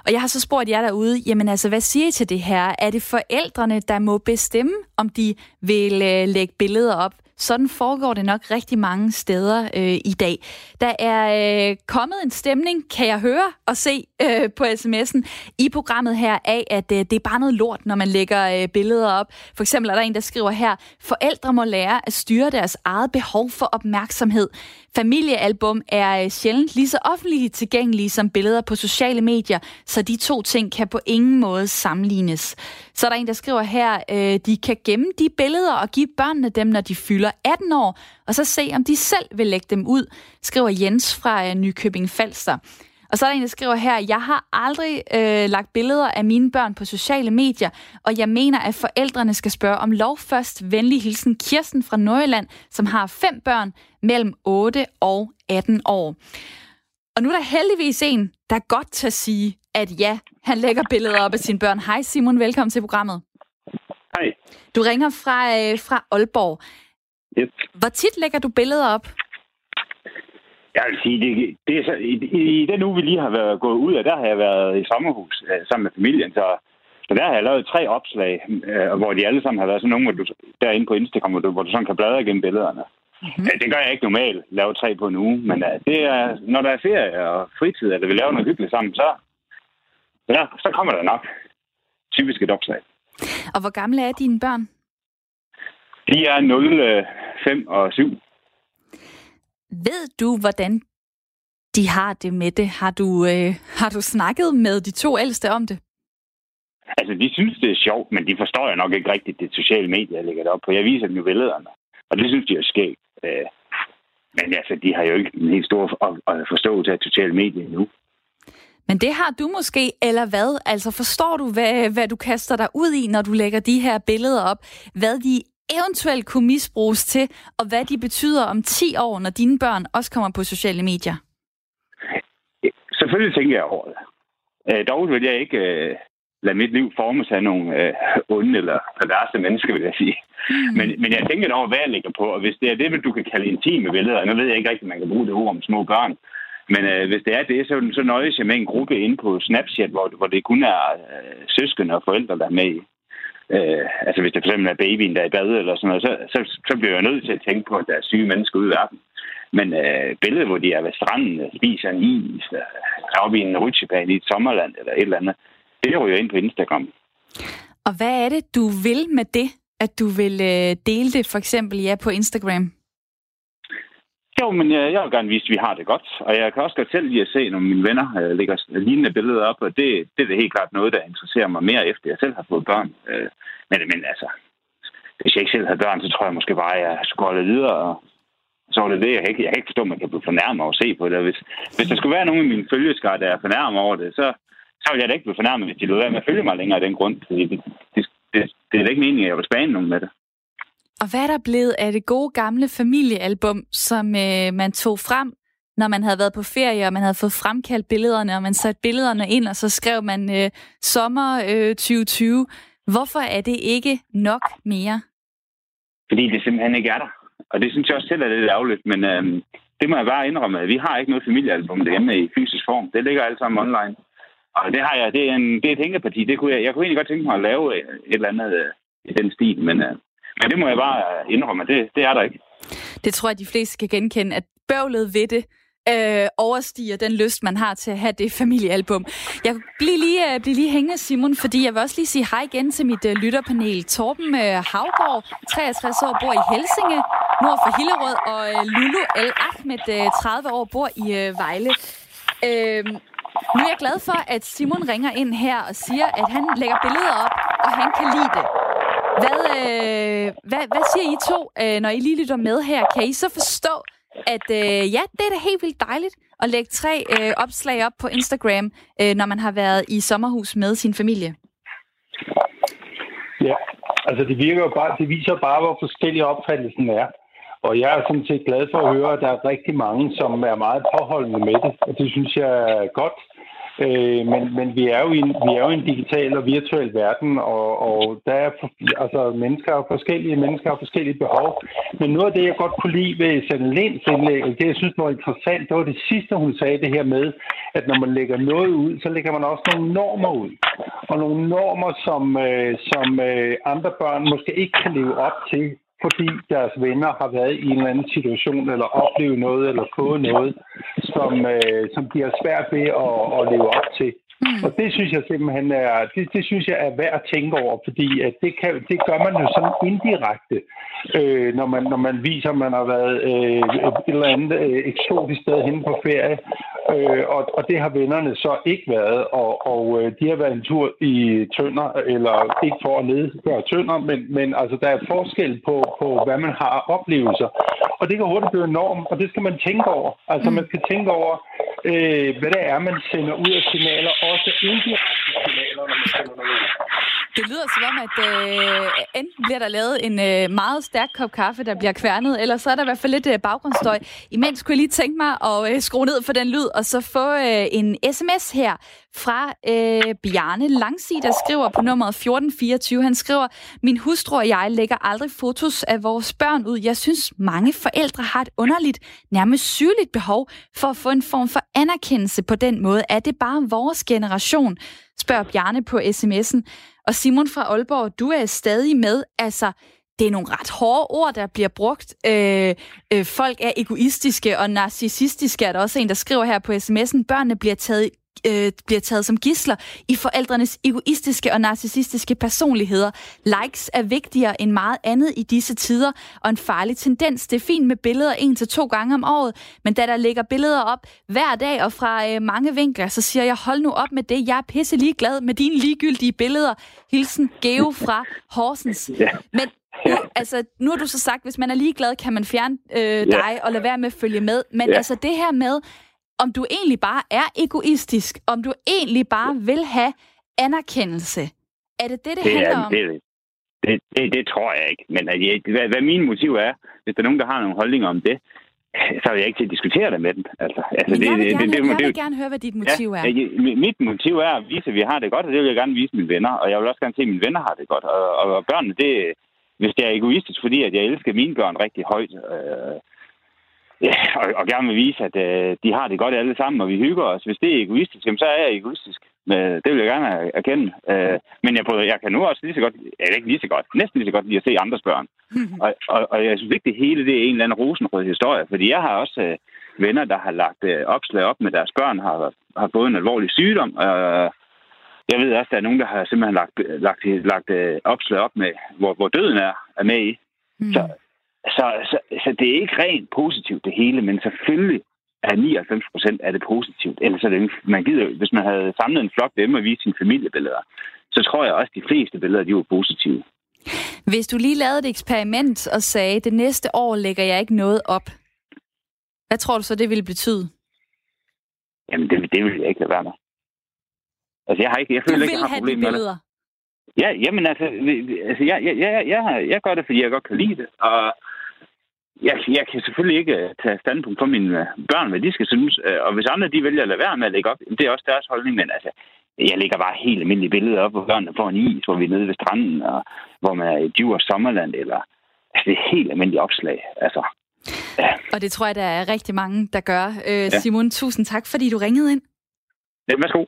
Og jeg har så spurgt jer derude, jamen altså, hvad siger I til det her? Er det forældrene, der må bestemme, om de vil øh, lægge billeder op sådan foregår det nok rigtig mange steder øh, i dag. Der er øh, kommet en stemning, kan jeg høre og se øh, på sms'en i programmet her af, at øh, det er bare noget lort, når man lægger øh, billeder op. For eksempel er der en, der skriver her, forældre må lære at styre deres eget behov for opmærksomhed. Familiealbum er øh, sjældent lige så offentligt tilgængelige som billeder på sociale medier, så de to ting kan på ingen måde sammenlignes. Så er der en, der skriver her, øh, de kan gemme de billeder og give børnene dem, når de fylder 18 år, og så se, om de selv vil lægge dem ud, skriver Jens fra øh, Nykøbing Falster. Og så er der en, der skriver her, jeg har aldrig øh, lagt billeder af mine børn på sociale medier, og jeg mener, at forældrene skal spørge om lov først. Venlig hilsen Kirsten fra Nordjylland, som har fem børn mellem 8 og 18 år. Og nu er der heldigvis en, der er godt til at sige, at ja, han lægger billeder op af sine børn. Hej Simon, velkommen til programmet. Hej. Du ringer fra, øh, fra Aalborg. Yep. Hvor tit lægger du billeder op? Jeg vil sige, det, det er så, i, i, den uge, vi lige har været gået ud af, der har jeg været i sommerhus øh, sammen med familien, så, så der har jeg lavet tre opslag, øh, hvor de alle sammen har været sådan nogle, hvor du, derinde på Instagram, hvor du, hvor du sådan kan bladre gennem billederne. Mm-hmm. Det gør jeg ikke normalt, lave tre på en uge, men uh, det er, når der er ferie og fritid, eller vi laver noget hyggeligt sammen, så, ja, så kommer der nok typisk et opslag. Og hvor gamle er dine børn? De er 0, 5 og 7. Ved du, hvordan de har det med det? Har du, øh, har du snakket med de to ældste om det? Altså, de synes, det er sjovt, men de forstår jo nok ikke rigtigt det sociale medier, jeg lægger det op på. Jeg viser dem jo billederne, og det synes de er skægt. Øh, men altså, de har jo ikke en helt stor forståelse af sociale medier endnu. Men det har du måske, eller hvad? Altså forstår du, hvad, hvad du kaster dig ud i, når du lægger de her billeder op? Hvad de eventuelt kunne misbruges til, og hvad de betyder om 10 år, når dine børn også kommer på sociale medier? Selvfølgelig tænker jeg over det. Øh, dog vil jeg ikke øh, lade mit liv formes af nogle øh, onde eller perverse mennesker, vil jeg sige. Mm. Men, men jeg tænker over, hvad jeg ligger på, og hvis det er det, du kan kalde intime billeder, nu ved jeg ikke rigtigt, man kan bruge det ord om små børn, men øh, hvis det er det, så, så nøjes jeg med en gruppe inde på Snapchat, hvor, hvor det kun er øh, søskende og forældre, der er med i. Øh, altså hvis det for eksempel er babyen, der er i bad eller sådan noget, så, så, så bliver jeg nødt til at tænke på, at der er syge mennesker ude i verden. Men øh, billedet, hvor de er ved stranden og spiser en is, er oppe i en rutsjebane i et sommerland eller et eller andet, det ryger ind på Instagram. Og hvad er det, du vil med det, at du vil øh, dele det for eksempel ja, på Instagram? Jo, men jeg, jeg vil gerne vise, at vi har det godt. Og jeg kan også godt selv lide at se, når mine venner øh, lægger lignende billeder op, og det, det er det helt klart noget, der interesserer mig mere, efter jeg selv har fået børn. Øh, men, men altså, hvis jeg ikke selv havde børn, så tror jeg måske bare, at jeg skulle videre. Og så var det det, jeg kan ikke, jeg kan ikke forstå, at man kan blive fornærmet over at se på det. Hvis, hvis der skulle være nogen i min følgeskar, der er fornærmet over det, så, så ville jeg da ikke blive fornærmet, hvis de lød være med at følge mig længere af den grund. Fordi det, det, det, det er da ikke meningen, at jeg vil spane nogen med det. Og hvad er der blevet af det gode gamle familiealbum, som øh, man tog frem, når man havde været på ferie, og man havde fået fremkaldt billederne, og man satte billederne ind, og så skrev man øh, sommer øh, 2020. Hvorfor er det ikke nok mere? Fordi det simpelthen ikke er der. Og det synes jeg også selv er lidt ærgerligt, men øh, det må jeg bare indrømme, at vi har ikke noget familiealbum derhjemme i fysisk form. Det ligger alt sammen online. Og det har jeg, det er, en, det er et hængeparti. Det kunne jeg, jeg kunne egentlig godt tænke mig at lave øh, et eller andet øh, i den stil, men øh, men det må jeg bare indrømme, det, det er der ikke. Det tror jeg, de fleste kan genkende, at bøvlet ved det øh, overstiger den lyst, man har til at have det familiealbum. Jeg bliver lige, øh, blive lige hængende, Simon, fordi jeg vil også lige sige hej igen til mit øh, lytterpanel. Torben øh, Havgård, 63 år, bor i Helsinge, nord for Hillerød, og øh, Lulu El Ahmed, øh, 30 år, bor i øh, Vejle. Øh, nu er jeg glad for, at Simon ringer ind her og siger, at han lægger billeder op, og han kan lide det. Hvad, øh, hvad, hvad siger I to, øh, når I lige lytter med her? Kan I så forstå, at øh, ja, det er da helt vildt dejligt at lægge tre øh, opslag op på Instagram, øh, når man har været i sommerhus med sin familie? Ja, altså det virker jo bare, det viser bare, hvor forskellige opfattelsen er. Og jeg er sådan set glad for at høre, at der er rigtig mange, som er meget påholdende med det. Og det synes jeg er godt. Øh, men, men vi er jo i en, vi er jo i en digital og virtuel verden, og, og der er altså mennesker og forskellige mennesker har forskellige behov. Men noget af det, jeg godt kunne lide ved Sanne Linds indlæg, og det jeg synes var interessant, det var det sidste, hun sagde det her med, at når man lægger noget ud, så lægger man også nogle normer ud. Og nogle normer, som, øh, som øh, andre børn måske ikke kan leve op til, fordi deres venner har været i en eller anden situation, eller oplevet noget, eller fået noget, som, øh, som de har svært ved at, at leve op til. Mm. Og det synes jeg simpelthen er, det, det synes jeg er værd at tænke over, fordi at det, kan, det gør man jo sådan indirekte, øh, når, man, når man viser, at man har været øh, et eller andet øh, eksotisk sted henne på ferie, øh, og, og det har vennerne så ikke været, og, og øh, de har været en tur i tønder, eller ikke for at nedgøre tønder, men, men altså, der er forskel på, på, hvad man har oplevelser, og det kan hurtigt blive en norm, og det skal man tænke over. Altså mm. man skal tænke over, øh, hvad det er, man sender ud af signaler, også indirekte signaler, når man sender noget ud. Det lyder som om, at øh, enten bliver der lavet en øh, meget stærk kop kaffe, der bliver kværnet, eller så er der i hvert fald lidt øh, baggrundsstøj. Imens kunne jeg lige tænke mig at øh, skrue ned for den lyd, og så få øh, en sms her fra øh, Bjarne Langsi, der skriver på nummeret 1424. Han skriver, min hustru og jeg lægger aldrig fotos af vores børn ud. Jeg synes, mange forældre har et underligt, nærmest sygeligt behov for at få en form for anerkendelse på den måde. Er det bare vores generation? Spørger Bjarne på sms'en. Og Simon fra Aalborg, du er stadig med. Altså, det er nogle ret hårde ord, der bliver brugt. Øh, øh, folk er egoistiske og narcissistiske, er der også en, der skriver her på sms'en. Børnene bliver taget øh, bliver taget som gisler i forældrenes egoistiske og narcissistiske personligheder. Likes er vigtigere end meget andet i disse tider, og en farlig tendens. Det er fint med billeder en til to gange om året, men da der ligger billeder op hver dag og fra øh, mange vinkler, så siger jeg, hold nu op med det. Jeg er pisse ligeglad med dine ligegyldige billeder. Hilsen Geo fra Horsens. Men Ja. Altså, nu har du så sagt, hvis man er ligeglad, kan man fjerne øh, dig ja. og lade være med at følge med. Men ja. altså det her med, om du egentlig bare er egoistisk, om du egentlig bare vil have anerkendelse. Er det det, det, det handler er, om? Det, det, det, det tror jeg ikke. Men jeg, hvad, hvad min motiv er, hvis der er nogen, der har nogle holdninger om det, så vil jeg ikke til at diskutere det med dem. Altså, altså, Men jeg vil, det, gerne, det, det, jeg vil det, gerne høre, hvad dit motiv ja, er. Mit motiv er at vise, at vi har det godt, og det vil jeg gerne vise mine venner. Og jeg vil også gerne se, at mine venner har det godt. Og, og, og børnene, det, hvis det er egoistisk, fordi at jeg elsker mine børn rigtig højt, øh, Ja, og, og gerne vil vise, at øh, de har det godt alle sammen, og vi hygger os. Hvis det er egoistisk, så er jeg egoistisk. Men det vil jeg gerne erkende. Øh, men jeg, jeg kan nu også lige så godt, eller ikke lige så godt, næsten lige så godt lide at se andres børn. [LAUGHS] og, og, og jeg synes ikke, det hele det er en eller anden rosenrød historie, fordi jeg har også øh, venner, der har lagt øh, opslag op med deres børn, har, har fået en alvorlig sygdom. Øh, jeg ved også, at der er nogen, der har simpelthen lagt, lagt, lagt øh, opslag op med, hvor, hvor døden er, er med i. Mm. Så, så, så, så det er ikke rent positivt det hele, men selvfølgelig er 99 procent af det positivt. Ellers er det man gider, hvis man havde samlet en flok dem og vist sine familiebilleder, så tror jeg også, at de fleste billeder de var positive. Hvis du lige lavede et eksperiment og sagde, at det næste år lægger jeg ikke noget op, hvad tror du så, det ville betyde? Jamen, det, det vil jeg ikke lade være med. Altså, jeg har ikke, jeg føler du ikke, jeg har problemer med det. Ja, jamen altså, altså jeg, jeg, jeg, jeg, jeg gør det, fordi jeg godt kan lide det. Og jeg, jeg kan selvfølgelig ikke øh, tage standpunkt for mine øh, børn, hvad de skal synes. Øh, og hvis andre de vælger at lade være med at lægge op, det er også deres holdning. Men altså, jeg lægger bare helt almindelige billeder op, hvor børnene får en is, hvor vi er nede ved stranden, og hvor man er i Djurs Sommerland, eller altså, det er helt almindelige opslag. Altså, ja. Og det tror jeg, der er rigtig mange, der gør. Øh, Simon, ja. tusind tak, fordi du ringede ind. Ja, værsgo.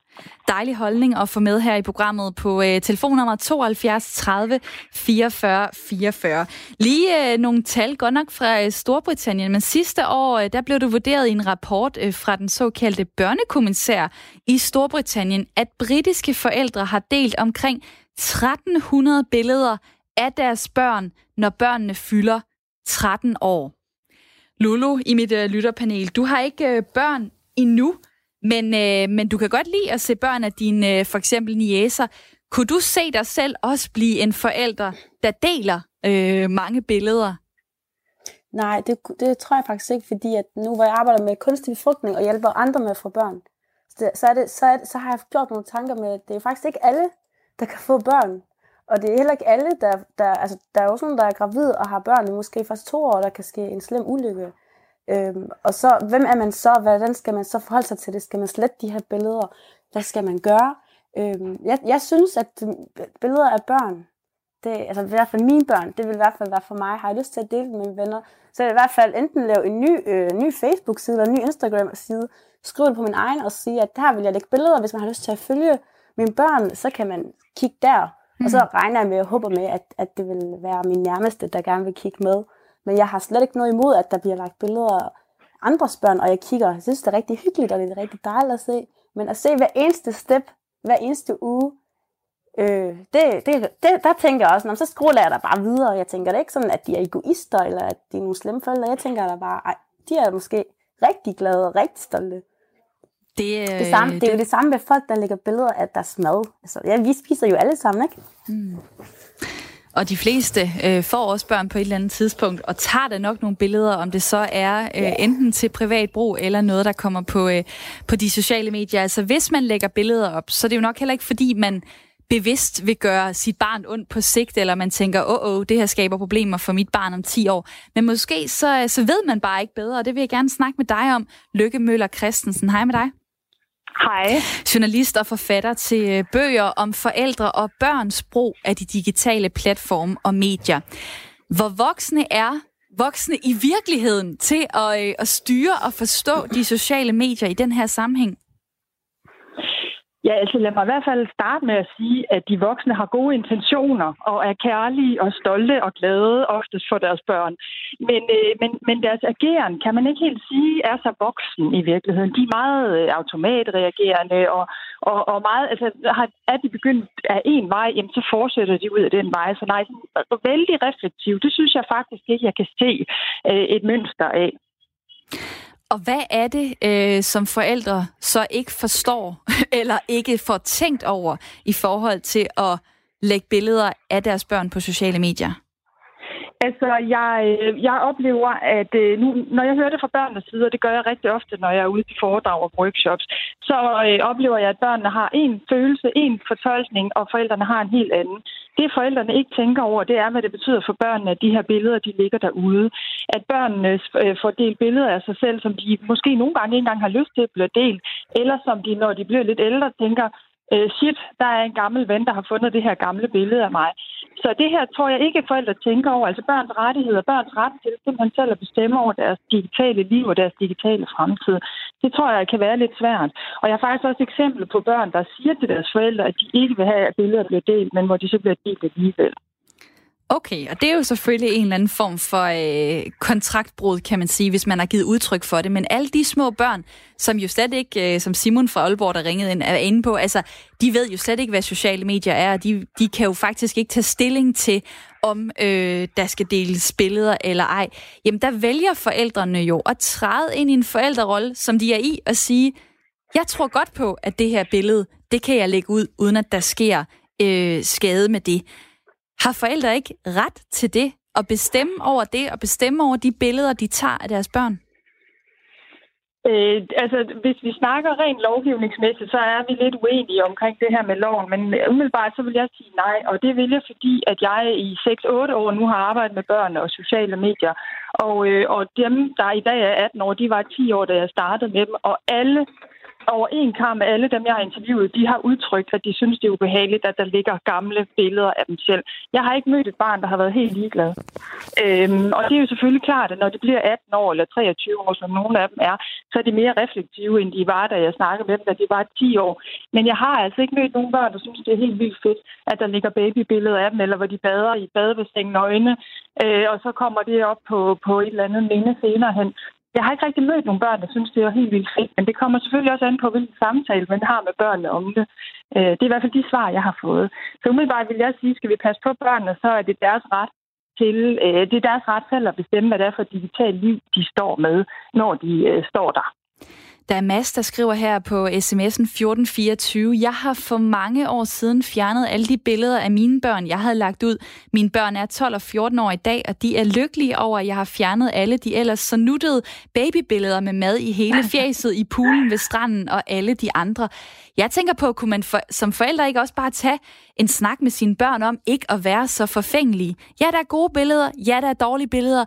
Dejlig holdning at få med her i programmet på øh, telefonnummer 72 30 44 44. Lige øh, nogle tal, godt nok fra øh, Storbritannien, men sidste år, øh, der blev det vurderet i en rapport øh, fra den såkaldte børnekommissær i Storbritannien, at britiske forældre har delt omkring 1300 billeder af deres børn, når børnene fylder 13 år. Lulu i mit øh, lytterpanel, du har ikke øh, børn endnu, men, øh, men du kan godt lide at se børn af dine øh, for eksempel niæser. Kunne du se dig selv også blive en forælder, der deler øh, mange billeder? Nej, det, det tror jeg faktisk ikke, fordi at nu hvor jeg arbejder med kunstig befrugtning og hjælper andre med at få børn, så, så, er det, så, er det, så har jeg gjort nogle tanker med, at det er faktisk ikke alle, der kan få børn. Og det er heller ikke alle, der, der, altså, der er også nogen, der er gravid og har børn i måske først to år, der kan ske en slem ulykke. Øhm, og så, hvem er man så? Hvordan skal man så forholde sig til det? Skal man slette de her billeder? Hvad skal man gøre? Øhm, jeg, jeg synes, at billeder af børn, det, altså i hvert fald mine børn, det vil i hvert fald være for mig. Har jeg lyst til at dele med mine venner, så vil jeg i hvert fald enten lave en ny, øh, ny Facebook-side eller en ny Instagram-side, skrive det på min egen og sige, at der vil jeg lægge billeder, hvis man har lyst til at følge mine børn, så kan man kigge der. Mm. Og så mm. regner jeg med og håber med, at, at det vil være min nærmeste, der gerne vil kigge med. Men jeg har slet ikke noget imod, at der bliver lagt billeder af andres børn, og jeg kigger. Jeg synes, det er rigtig hyggeligt, og det er rigtig dejligt at se. Men at se hver eneste step, hver eneste uge, øh, det, det, det, der tænker jeg også, så scroller jeg der bare videre. Jeg tænker det ikke sådan, at de er egoister, eller at de er nogle slemme forældre. Jeg tænker der bare, ej, de er måske rigtig glade og rigtig stolte. Det, det, samme, det er jo det samme med folk, der lægger billeder af deres mad. Altså, ja, vi spiser jo alle sammen, ikke? Mm. Og de fleste øh, får også børn på et eller andet tidspunkt, og tager da nok nogle billeder, om det så er øh, enten til privat brug, eller noget, der kommer på, øh, på de sociale medier. Altså hvis man lægger billeder op, så er det jo nok heller ikke, fordi man bevidst vil gøre sit barn ondt på sigt, eller man tænker, åh, oh, det her skaber problemer for mit barn om 10 år. Men måske så, så ved man bare ikke bedre, og det vil jeg gerne snakke med dig om. Lykke Møller Christensen, hej med dig. Hej. Journalist og forfatter til øh, bøger om forældre og børns brug af de digitale platforme og medier. Hvor voksne er voksne i virkeligheden til at, øh, at styre og forstå de sociale medier i den her sammenhæng? Ja, altså lad mig i hvert fald starte med at sige, at de voksne har gode intentioner og er kærlige og stolte og glade oftest for deres børn. Men, øh, men, men deres ageren kan man ikke helt sige er så voksen i virkeligheden. De er meget øh, automatreagerende og, og, og meget, altså har, er de begyndt af en vej, jamen så fortsætter de ud af den vej. Så nej, sådan, vældig reflektiv. Det synes jeg faktisk ikke, jeg kan se øh, et mønster af. Og hvad er det, øh, som forældre så ikke forstår, [LAUGHS] eller ikke får tænkt over i forhold til at lægge billeder af deres børn på sociale medier? Altså, jeg, øh, jeg oplever, at øh, nu, når jeg hører det fra børnenes side, og det gør jeg rigtig ofte, når jeg er ude til foredrag og workshops, så øh, oplever jeg, at børnene har en følelse, en fortolkning, og forældrene har en helt anden. Det forældrene ikke tænker over, det er, hvad det betyder for børnene, at de her billeder, de ligger derude. At børnene øh, får delt billeder af sig selv, som de måske nogle gange ikke engang har lyst til at blive delt, eller som de, når de bliver lidt ældre, tænker, øh, shit, der er en gammel ven, der har fundet det her gamle billede af mig. Så det her tror jeg ikke, at forældre tænker over. Altså børns rettigheder, børns ret til simpelthen selv at bestemme over deres digitale liv og deres digitale fremtid. Det tror jeg kan være lidt svært. Og jeg har faktisk også eksempler på børn, der siger til deres forældre, at de ikke vil have, at billeder bliver delt, men hvor de så bliver delt alligevel. Okay, og det er jo selvfølgelig en eller anden form for øh, kontraktbrud, kan man sige, hvis man har givet udtryk for det. Men alle de små børn, som jo slet ikke, øh, som Simon fra Aalborg, der ringede ind, er inde på, altså, de ved jo slet ikke, hvad sociale medier er, og de, de kan jo faktisk ikke tage stilling til, om øh, der skal deles billeder eller ej. Jamen, der vælger forældrene jo at træde ind i en forældrerolle, som de er i, og sige, jeg tror godt på, at det her billede, det kan jeg lægge ud, uden at der sker øh, skade med det. Har forældre ikke ret til det, at bestemme over det, og bestemme over de billeder, de tager af deres børn? Øh, altså, hvis vi snakker rent lovgivningsmæssigt, så er vi lidt uenige omkring det her med loven, men umiddelbart så vil jeg sige nej, og det vil jeg, fordi at jeg i 6-8 år nu har arbejdet med børn og sociale medier, og, øh, og dem, der i dag er 18 år, de var 10 år, da jeg startede med dem, og alle over en kamp alle dem, jeg har interviewet, de har udtrykt, at de synes, det er ubehageligt, at der ligger gamle billeder af dem selv. Jeg har ikke mødt et barn, der har været helt ligeglad. Øhm, og det er jo selvfølgelig klart, at når de bliver 18 år eller 23 år, som nogle af dem er, så er de mere reflektive, end de var, da jeg snakkede med dem, da de var 10 år. Men jeg har altså ikke mødt nogen børn, der synes, det er helt vildt fedt, at der ligger babybilleder af dem, eller hvor de bader i badebassin nøgne, øh, og så kommer det op på, på et eller andet minde senere hen. Jeg har ikke rigtig mødt nogle børn, der synes, det er helt vildt fedt, men det kommer selvfølgelig også an på, hvilken samtale man har med børnene om det. Øh, det er i hvert fald de svar, jeg har fået. Så umiddelbart vil jeg sige, skal vi passe på børnene, så er det deres ret til, øh, det er deres ret selv at bestemme, hvad det er for et digitalt liv, de står med, når de øh, står der. Der er Mads, der skriver her på sms'en 1424. Jeg har for mange år siden fjernet alle de billeder af mine børn, jeg havde lagt ud. Mine børn er 12 og 14 år i dag, og de er lykkelige over, at jeg har fjernet alle de ellers så nuttede babybilleder med mad i hele [LAUGHS] fjæset, i poolen ved stranden og alle de andre. Jeg tænker på, kunne man for, som forældre ikke også bare tage en snak med sine børn om ikke at være så forfængelige? Ja, der er gode billeder. Ja, der er dårlige billeder.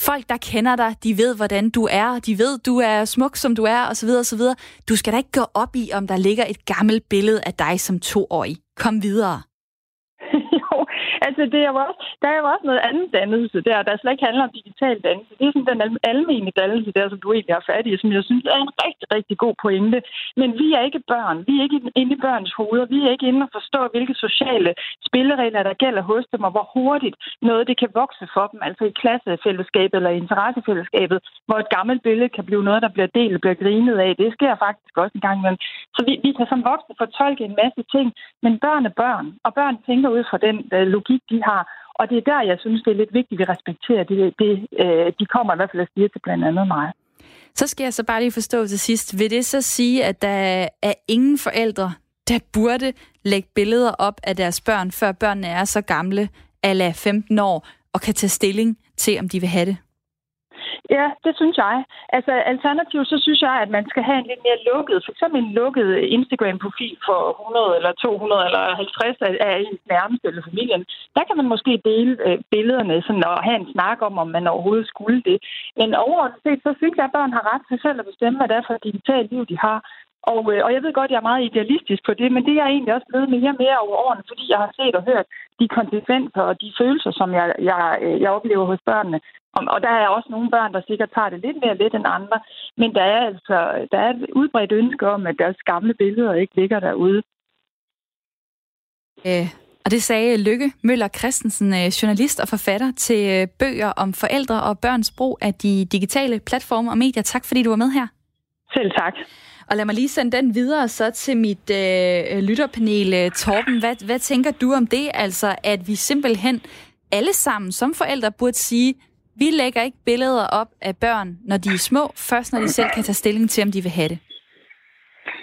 Folk, der kender dig, de ved, hvordan du er. De ved, du er smuk, som du er, osv. osv. Du skal da ikke gå op i, om der ligger et gammelt billede af dig som toårig. Kom videre. Altså, det er jo også, der er jo også noget andet dannelse der, der slet ikke handler om digital dannelse. Det er sådan den almene dannelse der, som du egentlig har fat i, som jeg synes er en rigtig, rigtig god pointe. Men vi er ikke børn. Vi er ikke inde i børns hoveder. Vi er ikke inde og forstå, hvilke sociale spilleregler, der gælder hos dem, og hvor hurtigt noget det kan vokse for dem, altså i klassefællesskabet eller i interessefællesskabet, hvor et gammelt billede kan blive noget, der bliver delt, bliver grinet af. Det sker faktisk også en gang imellem. Så vi, vi kan som voksne fortolke en masse ting, men børn er børn, og børn tænker ud fra den uh, logik, de har. Og det er der, jeg synes, det er lidt vigtigt, at vi respekterer det. det øh, de kommer i hvert fald at sige til blandt andet mig. Så skal jeg så bare lige forstå til sidst. Vil det så sige, at der er ingen forældre, der burde lægge billeder op af deres børn, før børnene er så gamle, ala 15 år, og kan tage stilling til, om de vil have det? Ja, det synes jeg. Altså alternativt, så synes jeg, at man skal have en lidt mere lukket, for eksempel en lukket Instagram-profil for 100 eller 200 eller 50 af ens nærmeste eller familien. Der kan man måske dele øh, billederne sådan, og have en snak om, om man overhovedet skulle det. Men overordnet set, så synes jeg, at børn har ret til selv at bestemme, hvad det er for et digitalt liv, de har. Og, øh, og jeg ved godt, at jeg er meget idealistisk på det, men det er jeg egentlig også blevet mere og mere over årene, fordi jeg har set og hørt de konsekvenser og de følelser, som jeg, jeg, øh, jeg oplever hos børnene. Og, og der er også nogle børn, der sikkert tager det lidt mere let end andre, men der er altså der er et udbredt ønske om, at deres gamle billeder ikke ligger derude. Øh, og det sagde Lykke Møller Christensen, øh, journalist og forfatter til øh, bøger om forældre og børns brug af de digitale platforme og medier. Tak fordi du var med her. Selv tak. Og lad mig lige sende den videre så til mit øh, lytterpanel. Øh, Torben, hvad, hvad tænker du om det? Altså, at vi simpelthen alle sammen som forældre burde sige, vi lægger ikke billeder op af børn, når de er små, først når de selv kan tage stilling til, om de vil have det.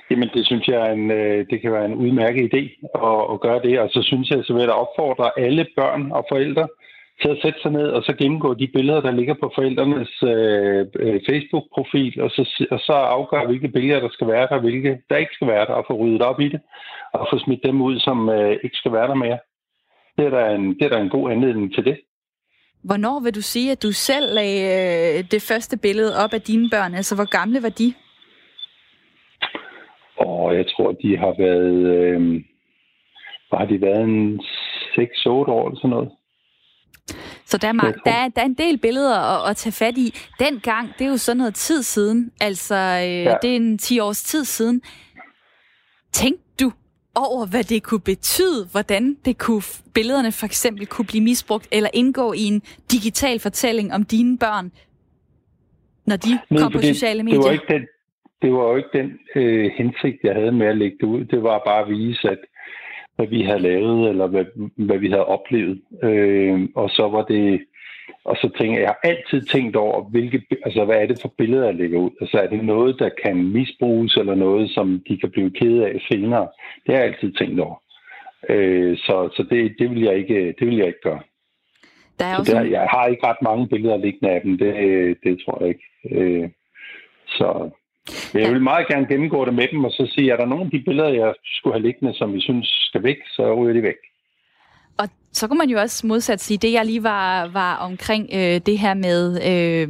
Jamen, det synes jeg, en, øh, det kan være en udmærket idé at, at gøre det. Og så synes jeg, så vil jeg opfordre alle børn og forældre til at sætte sig ned og så gennemgå de billeder, der ligger på forældrenes øh, øh, Facebook-profil, og så, og så afgøre, hvilke billeder, der skal være der, hvilke der ikke skal være der, og få ryddet op i det, og få smidt dem ud, som øh, ikke skal være der mere. Det er, der en, det er der en god anledning til det. Hvornår vil du sige, at du selv lagde øh, det første billede op af dine børn? Altså, hvor gamle var de? Og jeg tror, de har været... Øh, har de været en 6-8 år eller sådan noget. Så der er, mange, der, er, der er en del billeder at, at tage fat i. Dengang, det er jo sådan noget tid siden. Altså, øh, ja. det er en 10 års tid siden. Tænk du over, hvad det kunne betyde, hvordan det kunne, billederne for eksempel kunne blive misbrugt, eller indgå i en digital fortælling om dine børn, når de Nej, kom på det, sociale medier? Det var ikke den, det var jo ikke den øh, hensigt, jeg havde med at lægge det ud. Det var bare at vise, at hvad vi havde lavet, eller hvad, hvad vi havde oplevet. Øh, og så var det, og så tænker jeg, jeg har altid tænkt over, hvilke, altså, hvad er det for billeder, jeg lægger ud? Altså er det noget, der kan misbruges, eller noget, som de kan blive kede af senere? Det har jeg altid tænkt over. Øh, så så det, det, vil jeg ikke, det vil jeg ikke gøre. Der er også... der, jeg har ikke ret mange billeder liggende af dem, det, det tror jeg ikke. Øh, så jeg vil meget gerne gennemgå det med dem, og så sige, er der nogle af de billeder, jeg skulle have liggende, som vi synes skal væk, så ryger de væk. Og så kunne man jo også modsat sige, det jeg lige var, var omkring øh, det her med øh,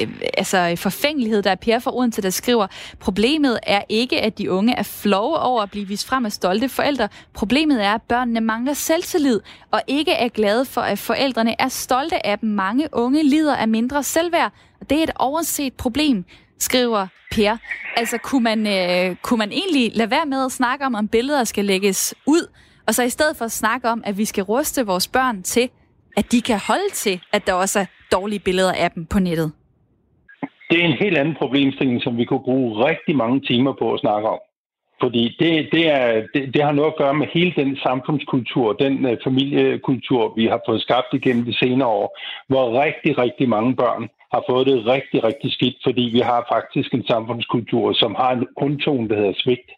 øh, altså forfængelighed, der er Per fra Odense, der skriver, problemet er ikke, at de unge er flove over at blive vist frem af stolte forældre. Problemet er, at børnene mangler selvtillid, og ikke er glade for, at forældrene er stolte af dem. Mange unge lider af mindre selvværd, og det er et overset problem skriver Per. Altså, kunne man, øh, kunne man egentlig lade være med at snakke om, om billeder skal lægges ud, og så i stedet for at snakke om, at vi skal ruste vores børn til, at de kan holde til, at der også er dårlige billeder af dem på nettet? Det er en helt anden problemstilling, som vi kunne bruge rigtig mange timer på at snakke om. Fordi det, det, er, det, det har noget at gøre med hele den samfundskultur, den uh, familiekultur, vi har fået skabt igennem de senere år, hvor rigtig, rigtig mange børn har fået det rigtig, rigtig skidt, fordi vi har faktisk en samfundskultur, som har en undtone, der hedder svigt.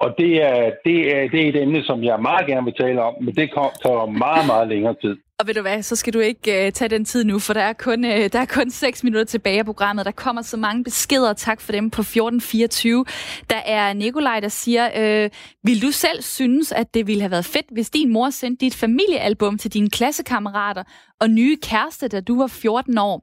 Og det er, det, er, det er et emne, som jeg meget gerne vil tale om, men det tager meget, meget længere tid. Og ved du hvad, så skal du ikke uh, tage den tid nu, for der er, kun, uh, der er kun 6 minutter tilbage af programmet. Der kommer så mange beskeder, tak for dem på 1424. Der er Nikolaj, der siger, uh, vil du selv synes, at det ville have været fedt, hvis din mor sendte dit familiealbum til dine klassekammerater og nye kæreste, da du var 14 år?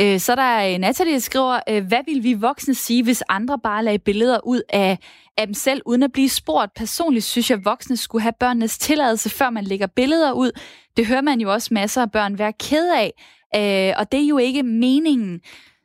Øh, så der er Natalie, der skriver, øh, hvad vil vi voksne sige, hvis andre bare lagde billeder ud af, af dem selv, uden at blive spurgt? Personligt synes jeg, at voksne skulle have børnenes tilladelse, før man lægger billeder ud. Det hører man jo også masser af børn være ked af, og det er jo ikke meningen.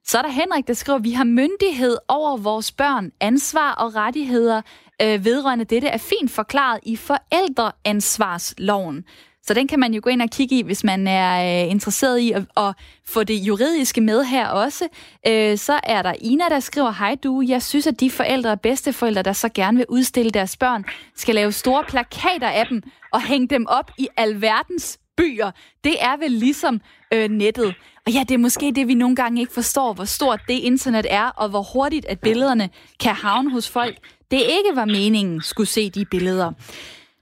Så er der Henrik, der skriver, at vi har myndighed over vores børn, ansvar og rettigheder øh, vedrørende dette er fint forklaret i forældreansvarsloven. Så den kan man jo gå ind og kigge i, hvis man er øh, interesseret i at, at få det juridiske med her også. Øh, så er der Ina, der skriver, hej du, jeg synes, at de forældre og bedsteforældre, der så gerne vil udstille deres børn, skal lave store plakater af dem og hænge dem op i alverdens byer. Det er vel ligesom øh, nettet. Og ja, det er måske det, vi nogle gange ikke forstår, hvor stort det internet er, og hvor hurtigt, at billederne kan havne hos folk. Det ikke var meningen skulle se de billeder.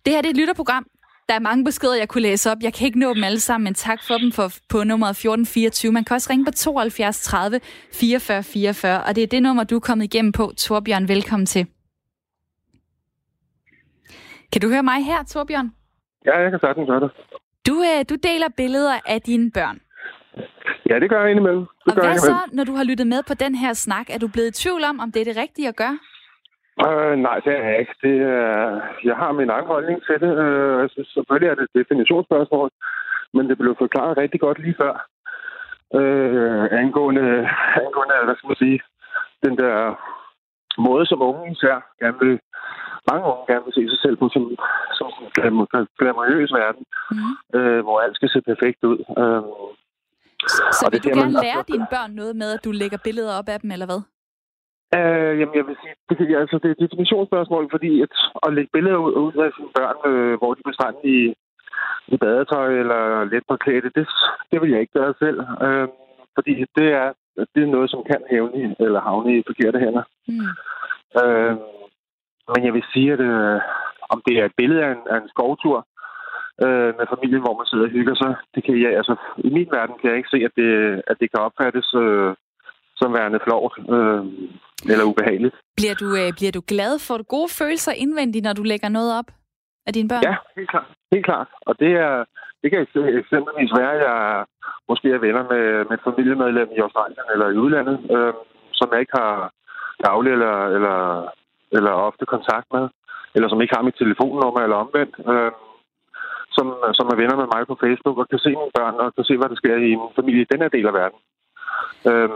Det her det er et lytterprogram. Der er mange beskeder, jeg kunne læse op. Jeg kan ikke nå dem alle sammen, men tak for dem for, på nummeret 1424. Man kan også ringe på 72 30 44 44, og det er det nummer, du er kommet igennem på. Torbjørn, velkommen til. Kan du høre mig her, Torbjørn? Ja, jeg kan sagtens høre det. Du, øh, du deler billeder af dine børn. Ja, det gør jeg indimellem. Det og gør hvad jeg så, indimellem. når du har lyttet med på den her snak? Er du blevet i tvivl om, om det er det rigtige at gøre? Øh, nej, det er jeg ikke. Det er, jeg har min egen holdning til det. Øh, jeg synes selvfølgelig er det et definitionsspørgsmål, men det blev forklaret rigtig godt lige før. Øh, angående, angående, hvad skal man sige, den der måde, som unge især gerne vil, mange unge gerne vil se sig selv på som, som en glam- glamourøs verden, mm. øh, hvor alt skal se perfekt ud. Øh, Så og vil det du er gerne man- lære altså- dine børn noget med, at du lægger billeder op af dem, eller hvad? Øh, jamen, jeg vil sige, det, altså, det er et definitionsspørgsmål, fordi at, at lægge billeder ud, ud af sine børn, øh, hvor de er i, i badetøj eller let klæde, det, det vil jeg ikke gøre selv. Øh, fordi det er, det er noget, som kan hævne i, eller havne i forkerte hænder. Mm. Øh, men jeg vil sige, at øh, om det er et billede af en, af en skovtur øh, med familien, hvor man sidder og hygger sig, det kan jeg, altså, i min verden kan jeg ikke se, at det, at det kan opfattes øh, som værende flovt øh, eller ubehageligt. Bliver du, øh, bliver du glad? Får du gode følelser indvendigt, når du lægger noget op af dine børn? Ja, helt klart. Helt klart. Og det, er, det kan ekse- eksempelvis være, at jeg måske er venner med, med familiemedlem i Australien eller i udlandet, øh, som jeg ikke har daglig eller, eller, eller ofte kontakt med, eller som ikke har mit telefonnummer eller omvendt, øh, som, som er venner med mig på Facebook og kan se mine børn og kan se, hvad der sker i min familie i den her del af verden. Øh,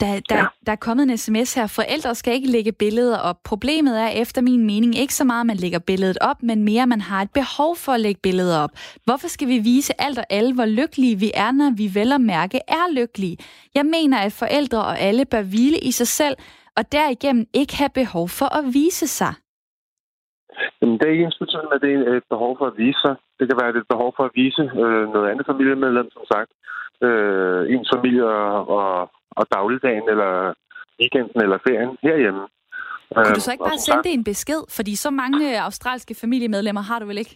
Der, der, ja. der er kommet en sms her. Forældre skal ikke lægge billeder op. Problemet er efter min mening ikke så meget, at man lægger billedet op, men mere, at man har et behov for at lægge billeder op. Hvorfor skal vi vise alt og alle, hvor lykkelige vi er, når vi vel og mærke er lykkelige? Jeg mener, at forældre og alle bør hvile i sig selv, og derigennem ikke have behov for at vise sig. Jamen, det er ikke ens betydning, at det er et behov for at vise sig. Det kan være et behov for at vise øh, noget andet familiemedlem, som sagt. Øh, ens familie og, og, og dagligdagen, eller weekenden, eller ferien herhjemme. Kunne du så Øhm, ikke og bare sende det en besked? Fordi så mange øh, australske familiemedlemmer har du vel ikke?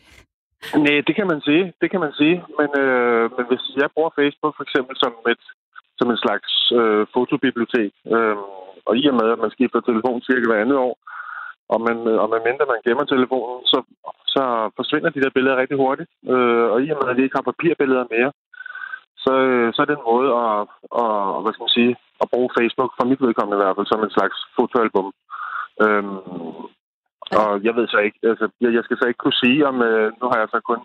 Nej, det kan man sige. Det kan man sige. Men, øh, men hvis jeg bruger Facebook for eksempel som et som en slags øh, fotobibliotek, øh, og i og med, at man skifter telefon cirka hver andet år, og man, og man mindre man gemmer telefonen, så, så forsvinder de der billeder rigtig hurtigt. Øh, og i og med, at vi ikke har papirbilleder mere, så, øh, så er det en måde at, at, hvad skal man sige, at bruge Facebook, for mit vedkommende i hvert fald, som en slags fotoalbum. Øhm, og jeg ved så ikke, altså, jeg, jeg skal så ikke kunne sige, om øh, nu har jeg så kun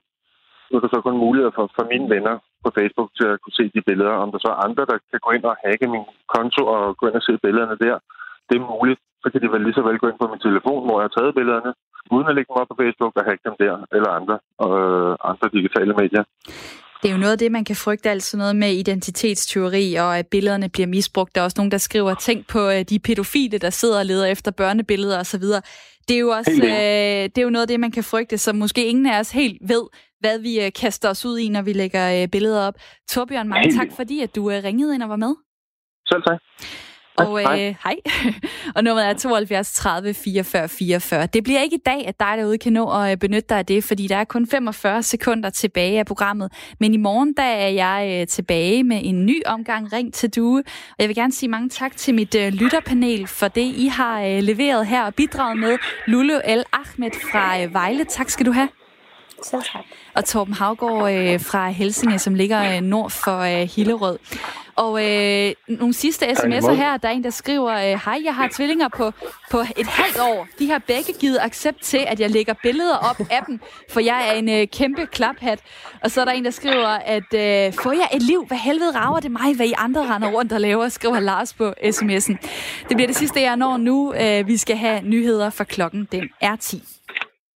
nu er der så kun mulighed for, for mine venner på Facebook til at kunne se de billeder. Om der så er andre, der kan gå ind og hacke min konto og gå ind og se billederne der, det er muligt. Så kan de vel lige så vel gå ind på min telefon, hvor jeg har taget billederne, uden at lægge dem op på Facebook og hacke dem der, eller andre, øh, andre digitale medier. Det er jo noget af det, man kan frygte, altså noget med identitetsteori, og at billederne bliver misbrugt. Der er også nogen, der skriver, tænk på øh, de pædofile, der sidder og leder efter børnebilleder osv. Det er jo også øh, det er jo noget af det, man kan frygte, så måske ingen af os helt ved, hvad vi øh, kaster os ud i, når vi lægger øh, billeder op. Torbjørn, mange Helt tak, fordi at du øh, ringede ind og var med. Selv tak. Og øh, hej. [LAUGHS] og nummeret er 72 30 44 44. Det bliver ikke i dag, at dig derude kan nå at øh, benytte dig af det, fordi der er kun 45 sekunder tilbage af programmet. Men i morgen, der er jeg øh, tilbage med en ny omgang Ring til Due. Og jeg vil gerne sige mange tak til mit øh, lytterpanel for det, I har øh, leveret her og bidraget med. Lulu El Ahmed fra øh, Vejle. Tak skal du have. Selv tak. Og Torben Havgård øh, fra Helsinge, som ligger øh, nord for øh, Hillerød. Og øh, nogle sidste sms'er her. Der er en, der skriver, øh, hej, jeg har tvillinger på, på et halvt år. De har begge givet accept til, at jeg lægger billeder op af dem, for jeg er en øh, kæmpe klaphat. Og så er der en, der skriver, at øh, får jeg et liv? Hvad helvede rager det mig, hvad I andre render rundt og laver, skriver Lars på sms'en. Det bliver det sidste, jeg når nu. Øh, vi skal have nyheder for klokken. Den er 10.